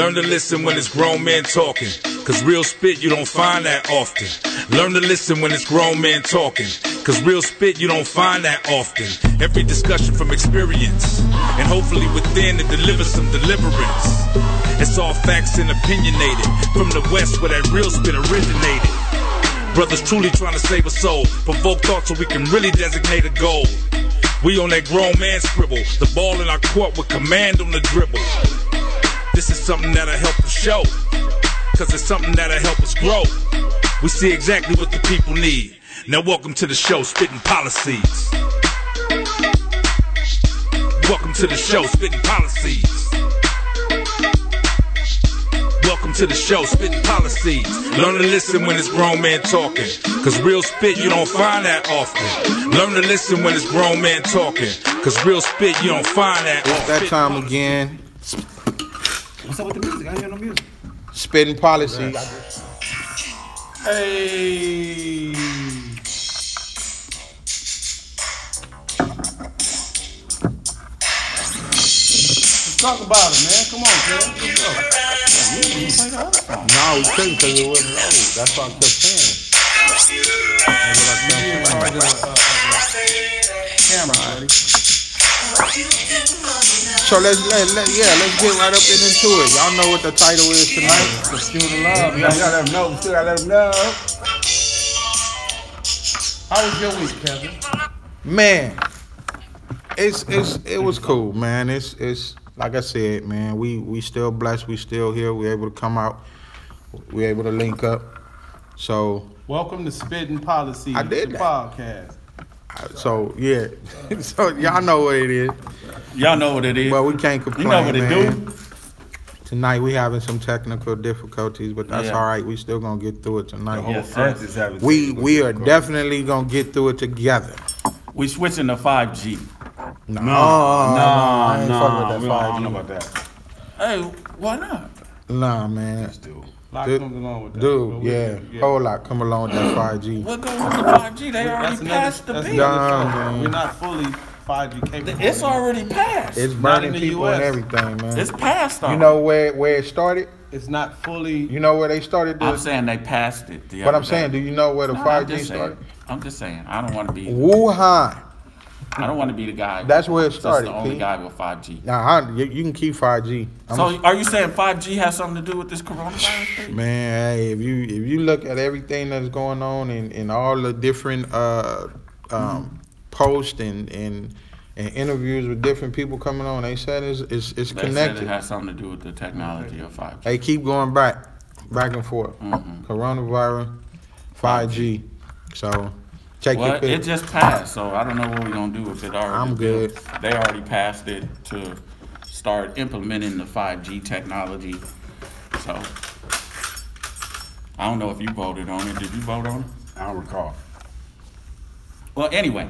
Learn to listen when it's grown men talking. Cause real spit you don't find that often. Learn to listen when it's grown men talking. Cause real spit you don't find that often. Every discussion from experience. And hopefully within it delivers some deliverance. It's all facts and opinionated. From the west where that real spit originated. Brothers truly trying to save a soul. Provoke thought so we can really designate a goal. We on that grown man scribble. The ball in our court with command on the dribble. This is something that'll help us show. Cause it's something that'll help us grow. We see exactly what the people need. Now welcome to the show, Spitting Policies. Welcome to the show, Spitting Policies. Welcome to the show, Spitting Policies. Learn to listen when it's grown man talking. Cause real spit you don't find that often. Learn to listen when it's grown man talking. Cause real spit you don't find that It's that time again. What's up with the music? I ain't hear no music. Spitting policies. Hey. Let's talk about it, man. Come on, kid. Let's go. Yeah, you didn't play the other song. No, we couldn't because it wasn't low. That's why I kept saying. That's what I kept saying. part of the, camera, buddy. So let's let, let yeah, let's get right up and into it. Y'all know what the title is tonight. The of love. We gotta let them know. Still gotta let them know. How was your week, Kevin? Man, it's it's it was cool, man. It's it's like I said, man. We we still blessed. We still here. We able to come out. We able to link up. So Welcome to Spitting Policy, I did the that. podcast. So yeah. so y'all know what it is. Y'all know what it is. Well, we can't complain. You know what it man. do. Tonight we having some technical difficulties, but that's Yeah. all right. We still gonna get through it tonight. The whole Yes, earth sir. is having We we are definitely gonna get through it together. We switching to 5G. No, No, I ain't no, fucking with that we don't, I don't 5G. know about that. Hey, why not? Nah, man. Dude. Lot Dude, comes along with that. Dude, But we- yeah, whole lot come along with that 5G. What goes with the 5G? They That's already another, passed the that's bill. another Nah, show. man. We're not fully 5G capable. It's already passed. It's burning people US. and everything, man. It's passed already. You know where where it started? It's not fully. You know where they started I'm saying they passed it. the But I'm saying, do you know where the No, 5G just saying. started? I'm just saying. I don't want to be. Wuhan. I don't want to be the guy. That's where it started. that's the only Pete. guy with 5G. Now, I, you, you can keep 5G. I'm So are you saying 5G has something to do with this coronavirus? thing? Man, hey, if you if you look at everything that's going on and, and all the different uh, um, posts and, and and interviews with different people coming on, they said it's it's, it's They said it has something to do with the technology of 5G. They keep going back, back and forth. Mhm. Coronavirus, 5G. So check your Well, it pick. just passed, so I don't know what we're gonna do with it already. I'm good. They already passed it to start implementing the 5G technology. So I don't know if you voted on it. Did you vote on it? I don't recall. Well, anyway,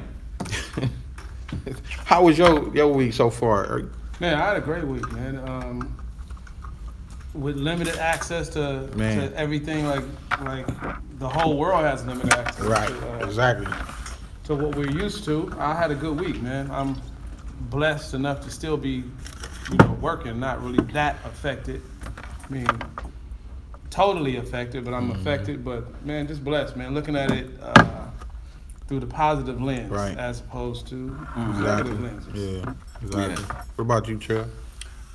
How was your your week so far? Man, I had a great week, man. Um, with limited access to, Man. to everything, like like the whole world has limited access Right, to, uh, exactly. to what we're used to. I had a good week, man. I'm blessed enough to still be, you know, working, not really that affected. I mean, totally affected, but I'm Mm-hmm. affected. But man, just blessed, man. Looking at it uh, through the positive lens Right. as opposed to Exactly. negative lenses. Yeah, exactly. What about you, Trill?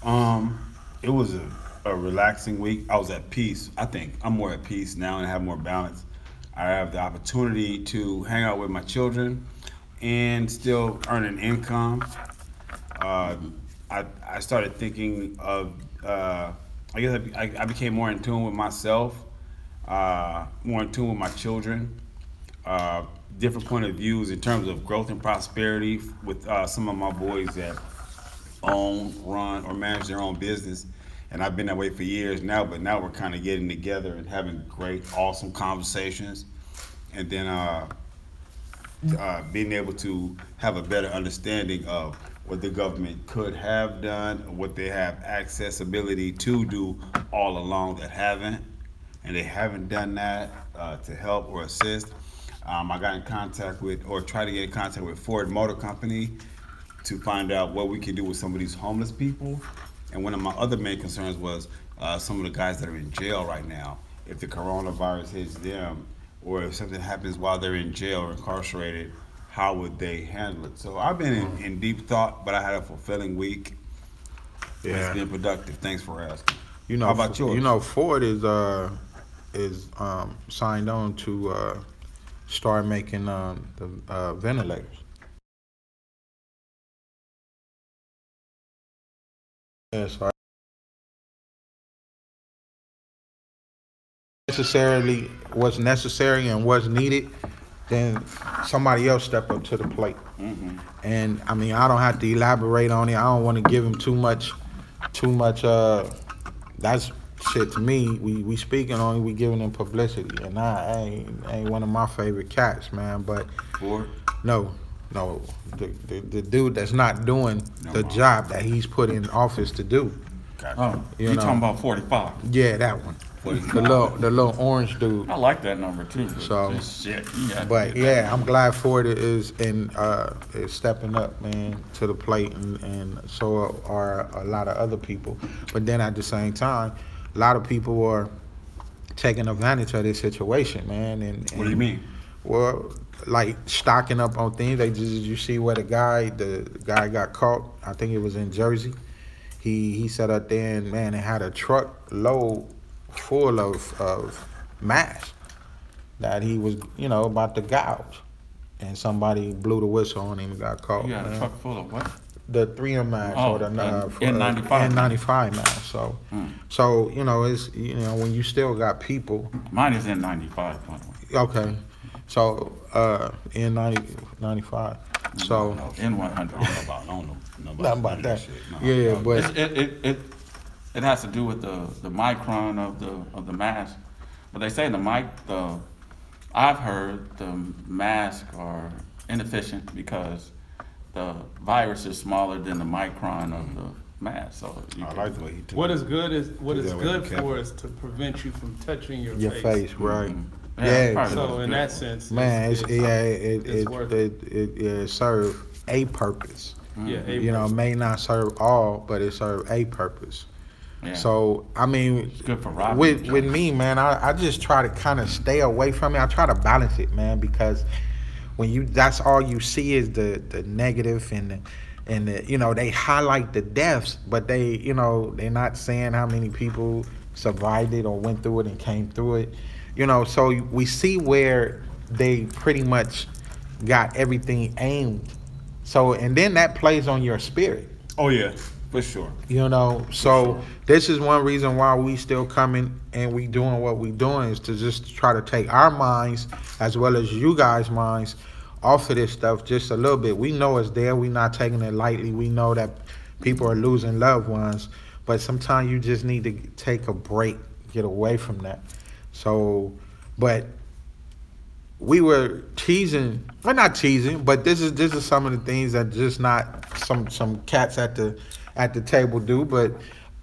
Um, it was a, a relaxing week. I was at peace. I think I'm more at peace now and have more balance. I have the opportunity to hang out with my children and still earn an income. Uh, I, I started thinking of, uh, I guess I, I, became more in tune with myself, uh, more in tune with my children uh, different point of views in terms of growth and prosperity with uh, some of my boys that own, run, or manage their own business. And I've been that way for years now, but now we're kind of getting together and having great, awesome conversations. And then uh, uh, being able to have a better understanding of what the government could have done, what they have accessibility to do all along that haven't, and they haven't done that uh, to help or assist. Um, I got in contact with, or tried to get in contact with Ford Motor Company to find out what we can do with some of these homeless people And one of my other main concerns was uh, some of the guys that are in jail right now. If the coronavirus hits them, or if something happens while they're in jail or incarcerated, how would they handle it? So I've been in, in deep thought, but I had a fulfilling week. Yeah. It's been productive. Thanks for asking. You know, How about yours? You know, Ford is uh is um signed on to uh start making um the uh, ventilators. Necessarily what's necessary and what's needed, then somebody else step up to the plate. And I mean, I don't have to elaborate on it. I don't want to give him too much, too much. Uh, that's shit to me. We we speaking on it. We giving him publicity, and I ain't ain't one of my favorite cats, man. But Ford? no, no, the the, the dude that's not doing No, the Mom. job that he's put in office to do. Gotcha. Oh, You you know. talking about forty-five? Yeah, that one. The little the little orange dude. I like that number too. but So- just shit. you got- But yeah, I'm glad Ford is in uh is stepping up, man, to the plate, and, and so are a lot of other people. But then at the same time, a lot of people are taking advantage of this situation, man. And, What do you mean? Well, like stocking up on things. They just you see where the guy the guy got caught. I think it was in Jersey. He he sat up there and man, it had a truck load full of of masks that he was you know about to gouge, and somebody blew the whistle on him and got caught. You got a truck full of what? The 3M mask Oh, or the uh, N- N95. N95 mask. So Hmm. so you know it's you know when you still got people Mine is in ninety-five, by the way. Okay, so uh, in 90, 95. So No, in one hundred. I don't know about, I don't know, know about, nothing about that. shit. No, Yeah, no. but It, it, it, it, it has to do with the, the micron of the, of the mask. But they say the mic, the, I've heard the masks are inefficient because the virus is smaller than the micron of the mask, so. I can- like the way he took What it. is good is what is good for is to prevent you from touching your, your face, right? Mhm. Yeah, probably So in that sense, Man, it's, yeah, it it's it worth it, it, it serve a purpose. yeah, a You know, person. may not serve all, but it serve a purpose. Yeah. So I mean, good for robbing with each with me, man, I, I just try to kind of stay away from it. I try to balance it, man, because when you that's all you see is the the negative and the, and the, you know they highlight the deaths, but they you know they're not saying how many people survived it or went through it and came through it. You know, so we see where they pretty much got everything aimed. So and then that plays on your spirit. Oh yeah, for sure. You know, so this is one reason why we still coming and we doing what we doing is to just try to take our minds as well as you guys' minds off of this stuff just a little bit. We know it's there. We're not taking it lightly. We know that people are losing loved ones, but sometimes you just need to take a break, get away from that. So, but we were teasing, well, not teasing, but this is this is some of the things that just not some some cats at the at the table do, but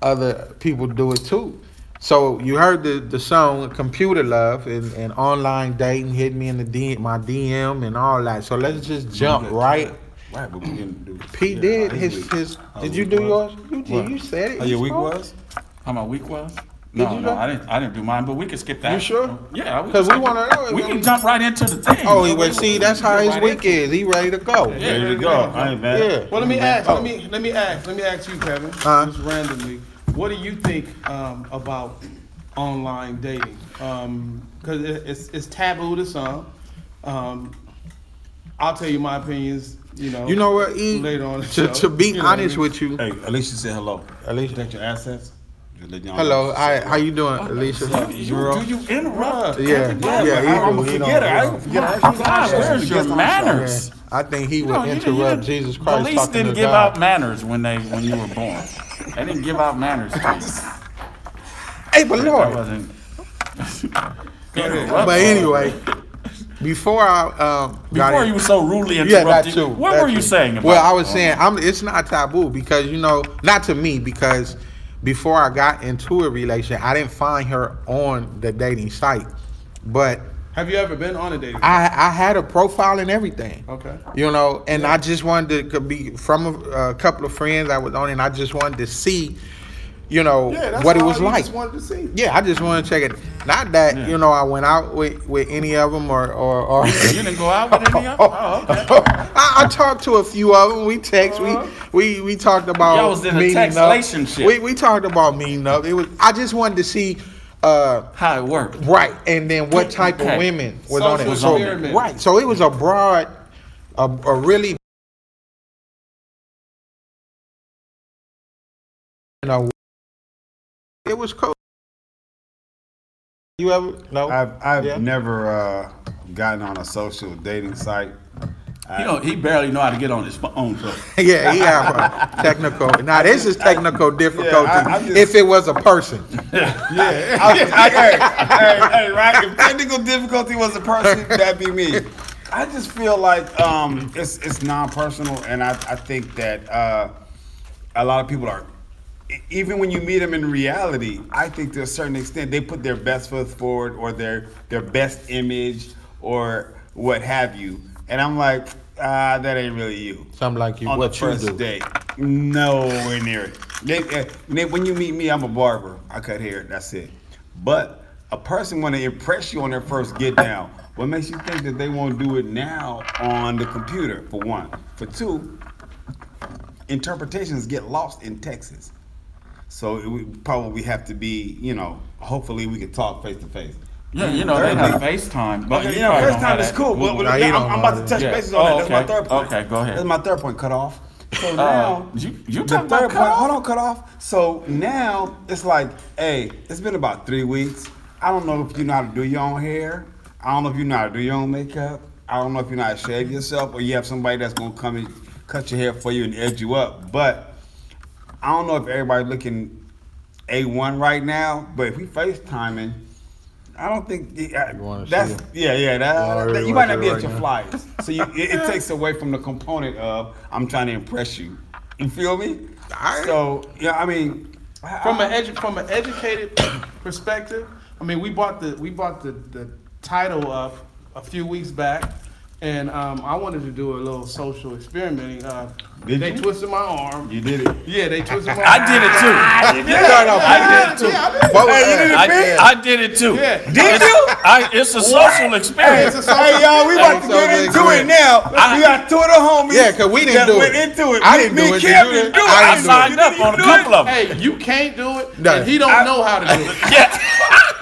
other people do it too. So you heard the the song "Computer Love" and, and online dating hit me in the D, my DM and all that. So let's just jump right. Right, but we didn't do. Pete yeah, did his his. how Did you do was? yours? You. What? You said it. How You your week was? How my week was? Did No, you no, go? I didn't. I didn't do mine, but we can skip that. You sure? Yeah, 'Cause we skip wanna know We we- can jump right into the thing. Oh, he We- See, that's how his right week into it. is. He ready to go. Yeah. Ready to go. I ain't mad. Yeah. Well, let me ask. Let me let me ask. Let me ask you, Kevin, Uh-huh. just randomly. What do you think um, about online dating? Because it, it's it's taboo to some. Um, I'll tell you my opinions. You know. You know what? E, Later on the to, show. to be You know what I honest mean? with you, Hey, Alicia said hello. Alicia. Protect your assets. Just let y'all Hello, know. I, how you doing, Alicia? You, do you interrupt? Yeah, everybody? yeah, he I'm do. a forgetter. he I don't- don't forget. I My actually- God, where's your Guest on the show. manners? Yeah, I think he You would know, you- interrupt you didn't- Jesus Christ Police talking didn't to give God. out manners when they when you were born. They didn't give out manners to you. Hey, but That Lord, wasn't. but anyway, before I um Before in- you were so rudely yeah, interrupted, that too. what that were you too. saying about? Well, I was um, saying I'm. It's not taboo because you know, not to me because before I got into a relation, I didn't find her on the dating site, but Have you ever been on a dating? I I had a profile and everything. Okay. You know, and I just wanted to be from a, a couple of friends I was on, and I just wanted to see, you know, Yeah, that's what it all was you like. Just wanted to see. Yeah, I just wanted to check it. Not that Yeah. you know I went out with, with any of them or or, or You didn't go out with any of them? Oh, okay. I, I talked to a few of them. We text. Uh-huh. We we we talked about Y'all was in a meeting text up. relationship. We we talked about meeting up. It was. I just wanted to see. Uh, How it worked. right, and then what type Okay. of women was on it. So, right, so it was a broad, a, a really, it was cool. You ever no? I've I've Yeah. never uh, gotten on a social dating site. He, don't, he barely know how to get on his phone. So. Yeah, he have a technical. Now this is technical difficulty. I- I'm just- if it was a person, Yeah. I, I, hey, hey, hey, right? If technical difficulty was a person, that'd be me. I just feel like um, it's it's non-personal, and I, I think that uh, a lot of people are. Even when you meet them in reality, I think to a certain extent they put their best foot forward or their their best image or what have you, and I'm like, ah, that ain't really you something like you. on what the you first do? date. Nowhere near it. They, they- when you meet me, I'm a barber. I cut hair. That's it. But a person want to impress you on their first get down. What makes you think that they won't do it now on the computer? For one. For two, interpretations get lost in Texas. So it would probably have to be, you know, hopefully we could talk face to face. Yeah, you know, they have FaceTime. But Okay, you yeah, probably time is cool. But, but he I'm, I'm about to to- touch Yeah. bases on Oh, that. That's my okay. third point. Okay, go ahead. That's my third point. Cut off. So Uh, now you you the third point. cut Hold on, cut off. So now it's like, hey, it's been about three weeks. I don't know if you know how to do your own hair. I don't know if you know how to do your own makeup. I don't know if you know how to shave yourself, or you have somebody that's gonna come and cut your hair for you and edge you up. But I don't know if everybody looking A1 right now, but if we FaceTiming, I don't think wanna that's yeah yeah that, Yeah, really that- you might not see be it at your right flyers, so you, it, it takes away from the component of I'm trying to impress you. You feel me? Alright. So yeah, I mean, From an edu- from an educated perspective, I mean, we bought the we bought the, the title up a few weeks back, and um, I wanted to do a little social experimenting. Uh, Did they you? twisted my arm. you did it. Yeah, they twisted my. Arm. I did it too. No, no, I did it too. Yeah, I did. What was Hey, you did it I, big? I did it too. Yeah. Did you? I, it's a social experience. It's a Hey y'all, we about to So get they into it now. we got two of the homies. Yeah, 'cause we didn't that do went it. into it. I didn't me do it. Cam Did you didn't do do it? it. I I signed You up on a do couple of them. Hey, you can't do it, No. and he don't know how to do it. Yeah.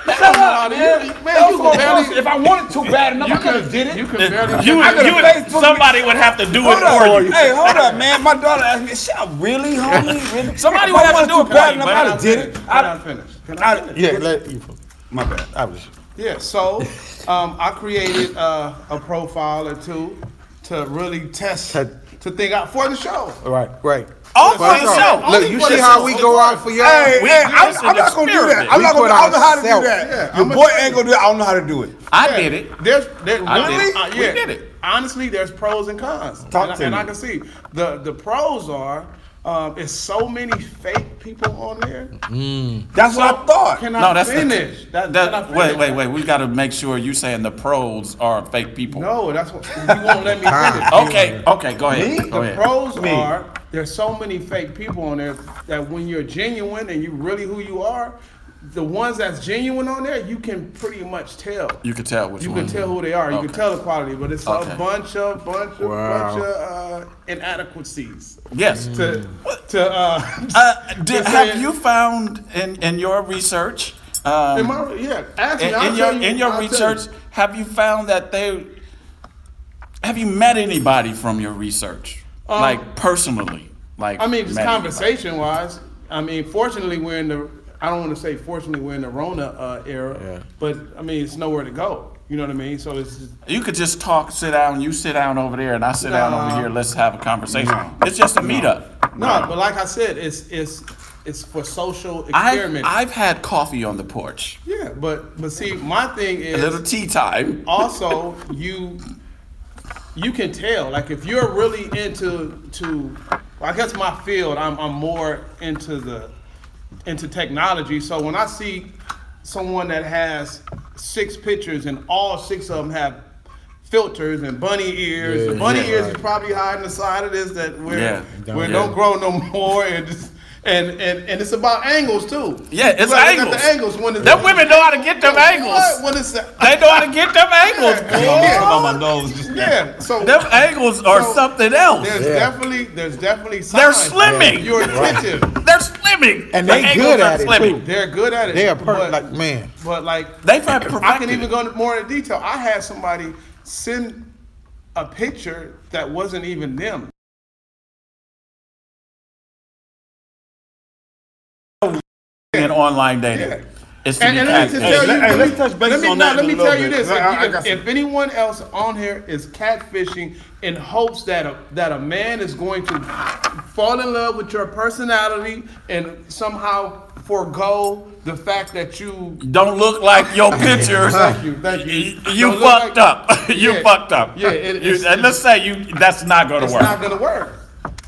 Shut up, man. You, man, you can barely. If I wanted to bad enough, You I could have did it. you can barely. You, you would, somebody would have to do Hold it up. for you. Hey, hold up, man. My daughter asked me, "Shit, really, homie? Really? Somebody would have to do it for bad enough, I'd have did it. Can I I, finish? Can I I. Yeah, let you. my bad. I was. Yeah, so um, I created uh, a profile or two to really test, Te- to think out for the show. Right, right. All But for the show. Look, Only you see how we go out for y'all? Hey, We- hey, I'm, I'm not gonna do that. I'm We not gonna. I don't know how to do that. Yeah, Your I'm boy a- ain't gonna do it. I don't know how to do it. I did it. There's, there, I did it. uh, We did it. Honestly, there's pros and cons. Talk and, to I, and me. I can see the the pros are um, it's so many fake people on there. That's what I thought. Can I No, that's the- finish? that, That- can wait, wait, wait. We got to make sure you're saying the pros are fake people. No, that's what you won't let me finish. Okay, okay, go ahead. Me? Go The ahead. pros Me. are there's so many fake people on there that when you're genuine and you really who you are, the ones that's genuine on there, you can pretty much tell. You can tell which You one. can tell who they are. You can tell the quality, but it's Okay. a bunch of bunch of Wow. bunch of uh, inadequacies. Yes. To to uh, Uh, did, have you found in, in your research, um, in my, yeah, ask me. in, in your you, in your I'll tell you. research, have you found that they have you met anybody from your research, Um, like personally, like I mean, just met anybody? conversation wise. I mean, fortunately, we're in the. I don't want to say fortunately we're in the Rona uh, era, Yeah. but I mean it's nowhere to go. You know what I mean? So it's just, You could just talk, sit down. You sit down over there, and I sit down over here. Let's have a conversation. It's just a meetup. no, but like I said, it's it's it's for social I've, experiment. I've had coffee on the porch, yeah, but but see, my thing is a little tea time. also you you can tell like if you're really into to I guess my field I'm I'm more into the into technology so when I see someone that has six pictures and all six of them have filters and bunny ears the bunny yeah, ears right. is probably hiding the side of this that where Yeah. where Yeah. don't grow no more and just And, and and it's about angles too. Yeah, it's You angles. at the angles when it's Them women know how to get them angles. What? When it's They know how to get them angles. Yeah. Come on my nose. Just yeah. So Them angles are So, something else. there's Yeah. definitely there's definitely They're signs. slimming. You're attentive. They're slimming. And The they angles good are at it, slimming. too. They're good at it. They are per- but- like man. But like They've had I can even go into more in detail. I had somebody send a picture that wasn't even them. In online dating. Yeah. It's to And, and let me just tell you, let- hey, let let's me- touch base let me, on that let me tell you bit, this: 'cause I- I if, got if, anyone else on here is catfishing in hopes that a, that a man is going to fall in love with your personality and somehow forego the fact that you Don't look like your pictures. Thank you, thank you. You, you fucked like- up. you Yeah. fucked up. Yeah, it- You- it's- and let's say you that's not going to work. it's not going to work.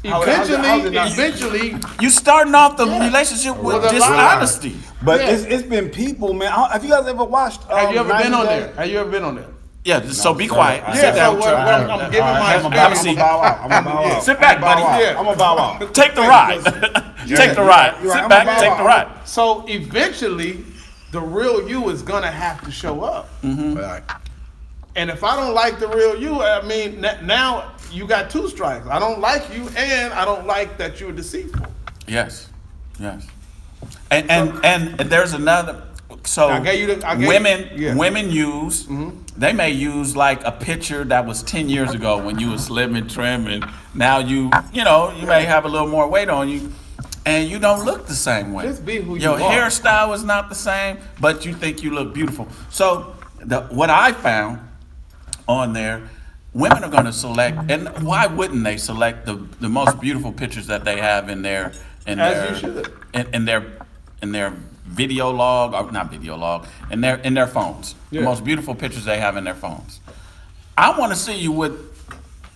Eventually, not- eventually, you starting off the Yeah. relationship with With a lie. dishonesty. But Yeah. it's, it's been people, man. Have you guys ever watched? have um, you ever been on Day? there? Have you ever been on there? Yeah, so be quiet. Yeah, Sit so down. what- what I'm- I'm giving All my I'm gonna experience. bow out. I'm gonna bow out. Sit back, I'm gonna bow buddy. out. I'm gonna bow out. Take the ride. take the ride. You're right. Sit back. about- Take the ride. So eventually, the real you is gonna have to show up. Right. And if I don't like the real you, I mean, now you got two strikes. I don't like you, and I don't like that you're deceitful. Yes, yes. And and and there's another. So I gave you the- I gave- women yeah. Mm-hmm. women use they may use like a picture that was ten years ago when you were slim and trim, and now you you know you may have a little more weight on you. And you don't look the same way. Just be who Your you are. hairstyle is not the same, but you think you look beautiful. So the, what I found on there, women are going to select, and why wouldn't they select the, the most beautiful pictures that they have in their in As their. In, in their in their video log or not video log in their in their phones. Yeah. The most beautiful pictures they have in their phones. I want to see you with,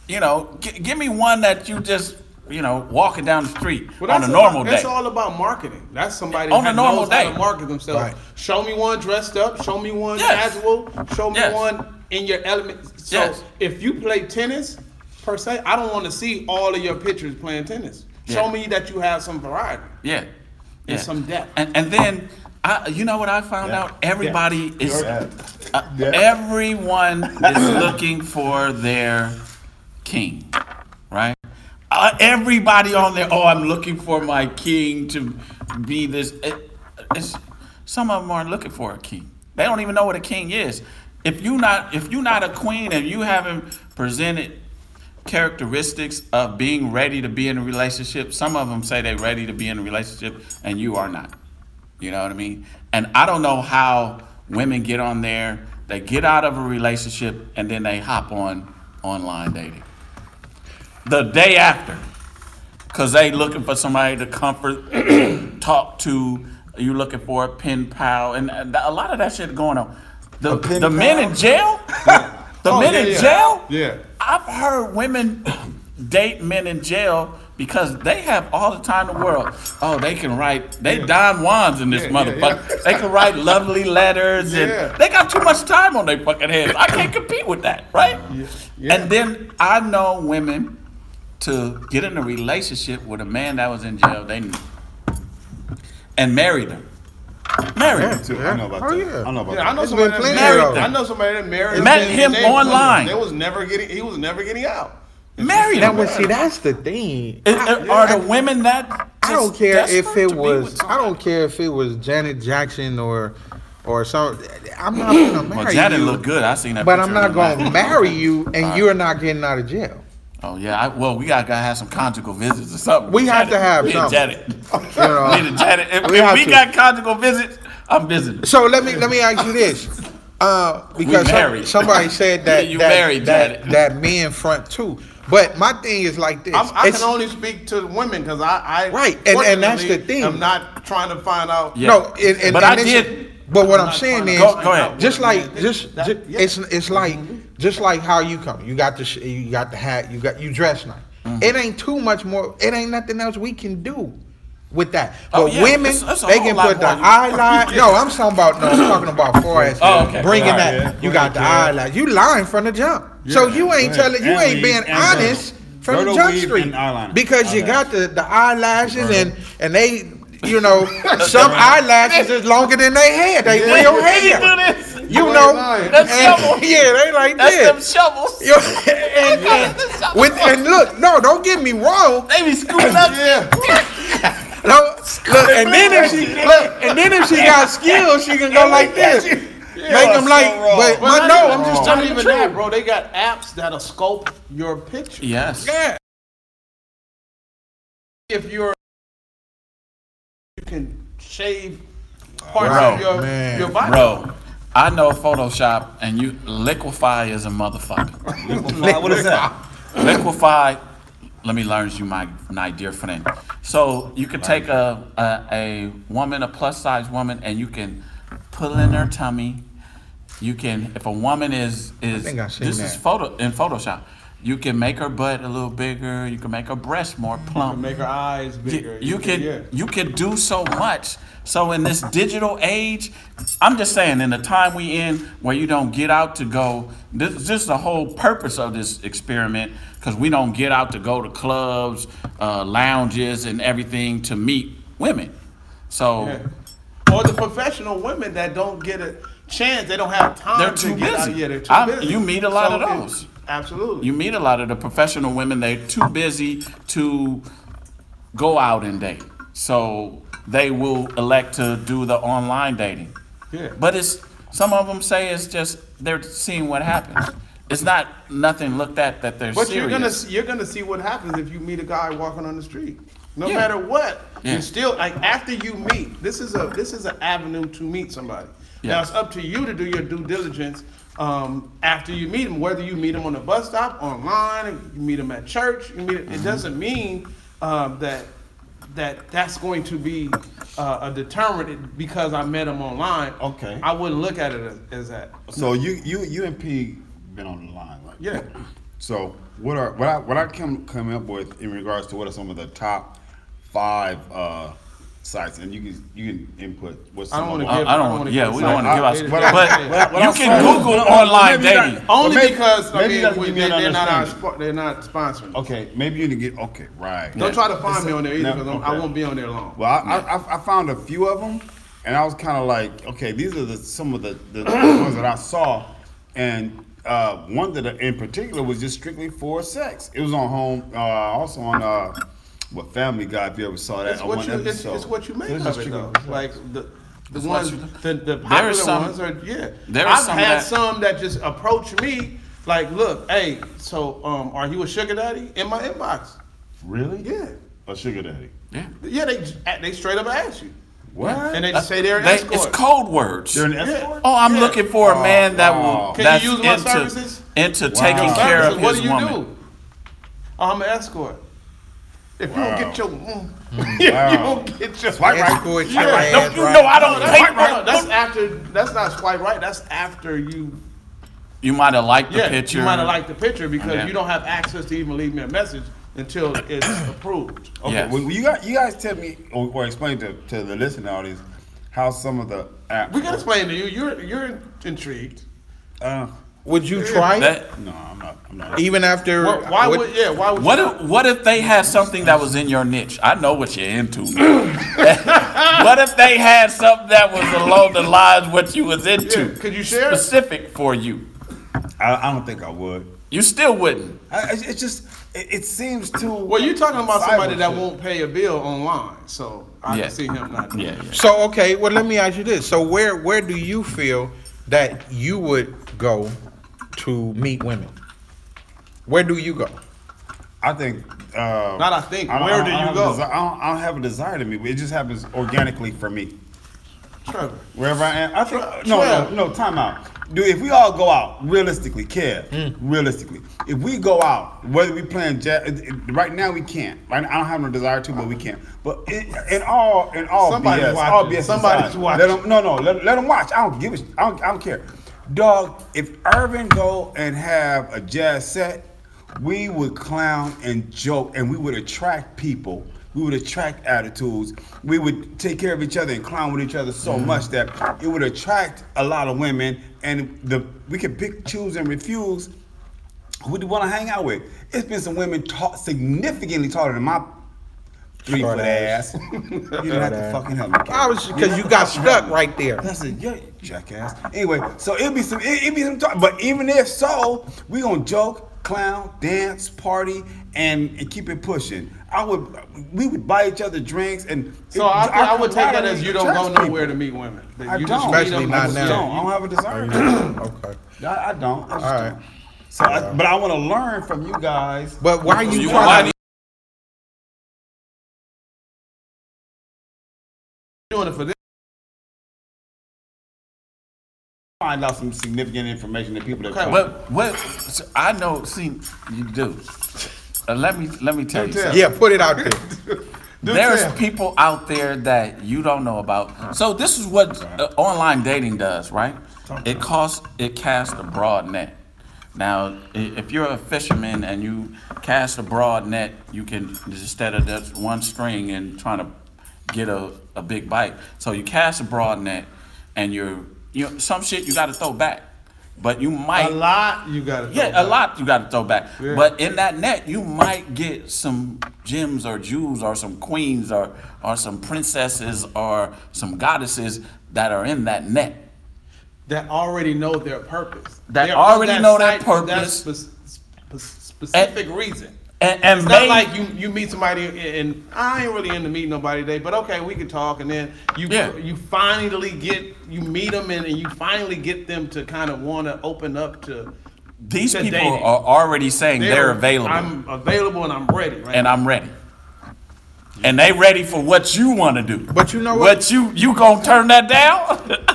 you know, g- give me one that you just you know walking down the street But on a that's normal about, day. That's all about marketing. That's somebody On a normal knows how day. to market themselves. Right. Show me one dressed up. Show me one Yes. casual. Show me Yes. one in your element. So Yes. if you play tennis, per se, I don't want to see all of your pictures playing tennis. Show me that you have some variety. Yeah. And some depth. And and then I you know what I found Yeah. out? Everybody is uh, Yeah. everyone is looking for their king, right? Uh, everybody on there, oh, I'm looking for my king to be this. It, it's, some of them aren't looking for a king. They don't even know what a king is. If you not if you're not a queen and you haven't presented characteristics of being ready to be in a relationship, some of them say they're ready to be in a relationship and you are not. You know what I mean? And I don't know how women get on there, they get out of a relationship and then they hop on online dating. The day after. Cause they looking for somebody to comfort, talk to. You looking for a pen pal, and a lot of that shit going on. The, the men in jail, the Oh, men yeah, in yeah. jail. Yeah. I've heard women date men in jail because they have all the time in the world. Oh, they can write. They Don Juans in this Yeah, yeah, motherfucker. yeah. They can write lovely letters, Yeah. and they got too much time on their fucking hands. I can't compete with that, right? Yeah. And then I know women to get in a relationship with a man that was in jail. They and married him. Married him. Too. I know about Oh, that. yeah. I know about Yeah, I know It's somebody that plenty married. them. I know somebody that married. Met him they- online. They was never getting. He was never getting out. Married Now, him. but see, that's the thing. Is- uh, are the women that? I don't care if it was. I don't care if it was Janet Jackson or, or some. I'm not gonna marry Well, Janet you. looked good. I seen that. But I'm not gonna marry you, and you're not getting out of jail. Oh yeah. I, well, we gotta, gotta have some conjugal visits or something. We have to have Me and something. Janet. You know? Me Janet. If We we, if we got conjugal visits, I'm visiting. So let me let me ask you this, uh, because some- married. somebody said that You that, married, that, Janet. that men front too. But my thing is like this. I'm, I It's- can only speak to the women because I, I Right, and- and that's the thing. I'm not trying to find out. Yeah. No, and, and, But and I this- did- But what I'm not saying is, Go- go ahead. just like just. That- ju- yeah. it's it's like just like how you come. You got the sh- you got the hat. You got you dress nice. Mm-hmm. It ain't too much more. It ain't nothing else we can do with that. Oh, But yeah, women, it's- it's they can put the eyeliner. No, I'm talking about. No, I'm talking about far as Oh, okay. bringing Alright, that. yeah. You got the ahead, eyeliner. You lying from the jump. so you ain't telling. You And ain't being honest from Myrtle Jump Street because you got the the eyelashes and and they. You know, some eyelashes is longer than they hair. They real hair. You know, lying. and, yeah, they like this. shovels. Yo, and, and, with, and look, no, don't get me wrong. They be screwing up. No, look, and then if she look, and then if she got skills, she can go like this. Make them so like, wrong. but, But no, I'm just telling you even the that, bro. They got apps that'll sculpt your picture. Yes. Yeah, If you're, you can shave parts Bro, of your man. your body. Bro, I know Photoshop and you liquefy is a motherfucker. what is that? liquefy, let me learn you, my my dear friend. So you can take a, a a woman, a plus size woman, and you can pull in her tummy. You can, if a woman is is think I seen this is that. photo in Photoshop. You can make her butt a little bigger. You can make her breast more plump. You can make her eyes bigger. You, you can yeah. you can do so much. So in this digital age, I'm just saying, in the time we in where you don't get out to go, this, this is the whole purpose of this experiment because we don't get out to go to clubs, uh, lounges, and everything to meet women. So Yeah. Or the professional women that don't get a chance, they don't have time They're to too get out. busy. Yeah, they're too busy. you meet a lot of it- those. Absolutely. you meet a lot of the professional women. They're too busy to go out and date. So they will elect to do the online dating. Yeah. But it's some of them say it's just they're seeing what happens. It's not nothing looked at that they're But you're gonna you're gonna see what happens if you meet a guy walking on the street. No Yeah. matter what, Yeah. you still like after you meet. This is a this is an avenue to meet somebody. Now it's up to you to do your due diligence um, after you meet them. Whether you meet them on the bus stop, online, you meet them at church. You meet. Mm-hmm. It doesn't mean um, that that that's going to be uh, a deterrent because I met him online. Okay. I wouldn't look at it as, as that. So you you you and P been on the line, right? Yeah. So what are what I what I come come up with in regards to what are some of the top five uh, sites, and you can you can input what's I don't I, them. give- I I don't Yeah, we don't want to give out. but- But, but- but you can Google online maybe not- dating. Only maybe- because I maybe mean, we- they, they're not our, they're not sponsoring. Okay, maybe you can get okay, right. Don't try to find me on there either because I won't be on there long. Well, I, I, I found a few of them, and I was kind of like, okay, these are the some of the, the ones that I saw, and uh, one that in particular was just strictly for sex. It was on home, uh, also on uh, what Family Guy, if you ever saw that. It's on what one you it's, episode. it's what you make it's of it though. Like the the It's ones what you- the, the There popular some- ones are yeah. there is I've some had that- some that just approach me like, look, hey, so um, are you a sugar daddy in my inbox? really? Yeah, A sugar daddy. Yeah. yeah. They they straight up ask you, What? and they just say they're an They, escort. it's code words. They're an Yeah. escort. Oh, I'm Yeah. looking for a man that wow. will Can that's you use my into, services? into taking Your care of Services, what his do you woman. do? Oh, I'm an escort. If you don't get your, mm, Wow. you don't get your Swipe right. Escort your Yeah. ass Don't you right. know I don't that's, take no, no, that's after. That's not swipe right. That's after you. You might have liked the Yeah, picture. you might have liked the picture because Yeah. you don't have access to even leave me a message until it's approved. Okay, Yes. well, you guys, you guys tell me or, or explain to, to the listening audience how some of the apps. We can explain to you. You're you're intrigued. Uh, Would you try it? That, no, I'm not. I'm not. Even after Why, why what- would yeah? Why would what you if what if they had something that was in your niche? I know what you're into. what if they had something that was along the lines what you was into? Yeah, could you share it? Specific for you. I, I don't think I would. You still wouldn't. I, it, it just it, it seems too. Well, you're talking about somebody cyber that shit. won't pay a bill online, so I Yeah. can see him not doing Yeah, it. yeah. So okay, well let me ask you this. So where where do you feel that you would go to meet women? Where do you go? I think. Uh, Not I think. I don't- Where I don't do you have a go? desi- I don't, I don't have a desire to meet. It just happens organically for me. Trevor. Wherever I am, I think Tra- no, no, Trav. no. Time out, dude. If we all go out, realistically, care, Mm. realistically, if we go out, whether we playing jazz, right now we can't. Right, now, I don't have no desire to, but we can't. But in, in all, in all Somebody's BS, watching. all BS Somebody's aside, watching. Let them, no, no, let, let them watch. I don't give a, sh- I don't, I don't care. Dog, if Irvin go and have a jazz set, we would clown and joke, and we would attract people. We would attract attitudes. We would take care of each other and clown with each other so Mm-hmm. much that it would attract a lot of women, and the we could pick, choose, and refuse who do you want to hang out with? It's been some women ta- significantly taller than my three foot ass. ass. you didn't have to fucking help me. I was because you got stuck right there. That's said, yeah, jackass. Anyway, so it'd be some, it, would be some talk. But even if so, we gonna joke, clown, dance, party, and, and keep it pushing. I would, we would buy each other drinks, and So I, our I would take that as you don't go attracts nowhere to meet women. That I you don't. Especially not now. I don't. I don't have a desire. Okay. I, I don't. I just All right. don't. So, I, but I want to learn from you guys. But why you You- trying why Find out some significant information that people that Okay, come. But what so I know, see, you do. Uh, let me let me tell you tell. something. Yeah, put it out there. There's tell. people out there that you don't know about. So this is what uh, online dating does, right? It costs it casts a broad net. Now, if you're a fisherman and you cast a broad net, you can instead of just one string and trying to get a, a big bite. So you cast a broad net, and you're you know, some shit you got to throw back, but you might A lot you got to. yeah, a lot you got to throw back. Yeah. But in that net, you might get some gems or jewels or some queens or or some princesses or some goddesses that are in that net. that already know their purpose. That already know their that purpose. spe- spe- specific reason. And, and It's not like you, you meet somebody and, I ain't really into meeting nobody today, but okay, we can talk, and then you Yeah. you finally get you meet them and, and you finally get them to kind of want to open up to. these to people dating. are already saying they're, available I'm available and I'm ready. Right and I'm ready. And they ready for what you want to do. But you know what? What you you gonna turn that down?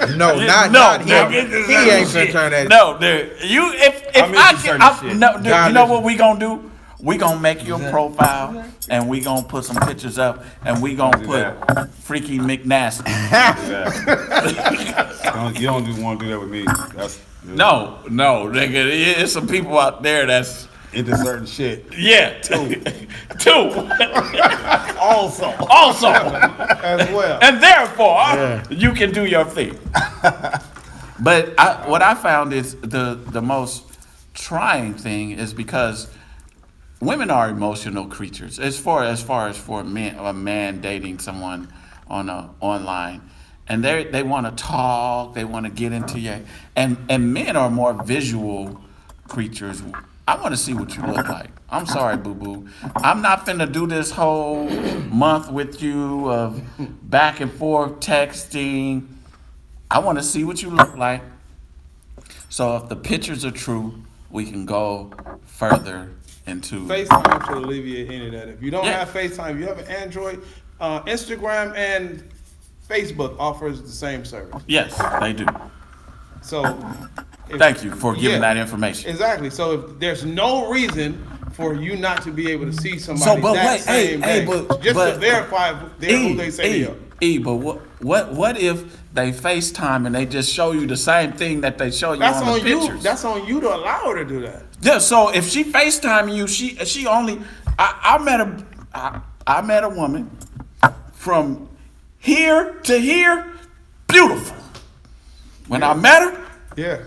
No, not no, not no, him. it- He ain't finna turn that. No, dude. You if if I'm I can, I, shit. no, dude, God, you know what we gonna do? We gonna make your profile and we gonna put some pictures up and we gonna put that. Freaky McNasty. don't, you don't want to do that with me. That's No, no, nigga. It's some people out there that's into certain shit. yeah, two, two, Also, also, as well. and therefore you can do your thing. but I, what I found is the the most trying thing is because women are emotional creatures. As far as far as for a man a man dating someone on a online and they they want to talk they want to get into you and and men are more visual creatures I want to see what you look like. I'm sorry, boo boo. I'm not finna do this whole month with you of back and forth texting. I want to see what you look like. So if the pictures are true, we can go further into. FaceTime should alleviate any of that. If you don't Yeah. have FaceTime, if you have an Android, uh, Instagram and Facebook offers the same service. Yes, they do. So, if- Thank you for giving Yeah. that information. Exactly. So if there's no reason for you not to be able to see somebody So, but that wait, hey, same hey, day, but- just but- to verify if they're who they say E, they are. E, but what, what, what if they FaceTime and they just show you the same thing that they show you That's on, on the you. pictures? That's on you to allow her to do that. Yeah, so if she FaceTime you, she she only I, I met a I, I met a woman from here to here, beautiful. When I met her, Yeah.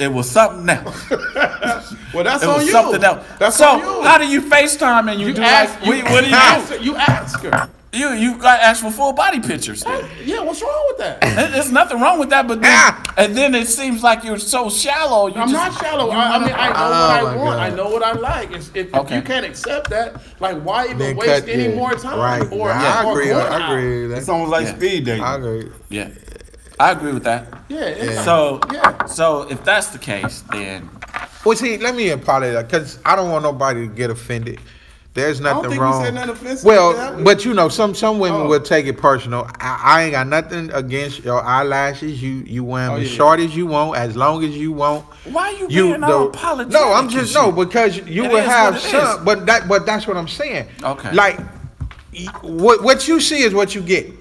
It was something else. Well, that's It on was you. something else. That's so on you. how do you FaceTime and you, you do ask, like we, what do you ask do? her, you ask her. You you got to ask for full body pictures. Then. Yeah, what's wrong with that? There's nothing wrong with that, but then, Ah. and then it seems like you're so shallow. You I'm just- not shallow. I, I mean, I know Oh, what I want. God. I know what I like. It's, if, Okay. if you can't accept that, like, why even Then waste any yeah. more time? Right. Or, Nah, I or agree. going I agree. It's That's, almost like Yeah. speed dating. I agree. Yeah, I agree with that. Yeah. it's- So, Yeah. so if that's the case, then Well, see, let me apologize because I don't want nobody to get offended. There's don't nothing think we wrong. said nothing offensive well, to that. but you know, some some women Oh. will take it personal. I, I ain't got nothing against your eyelashes. You you wear them Oh, as yeah. short as you want, as long as you want. why you, You being all apologetic? no, I'm just no because you It will have some, is. but that but that's what I'm saying. Okay. like what what you see is what you get.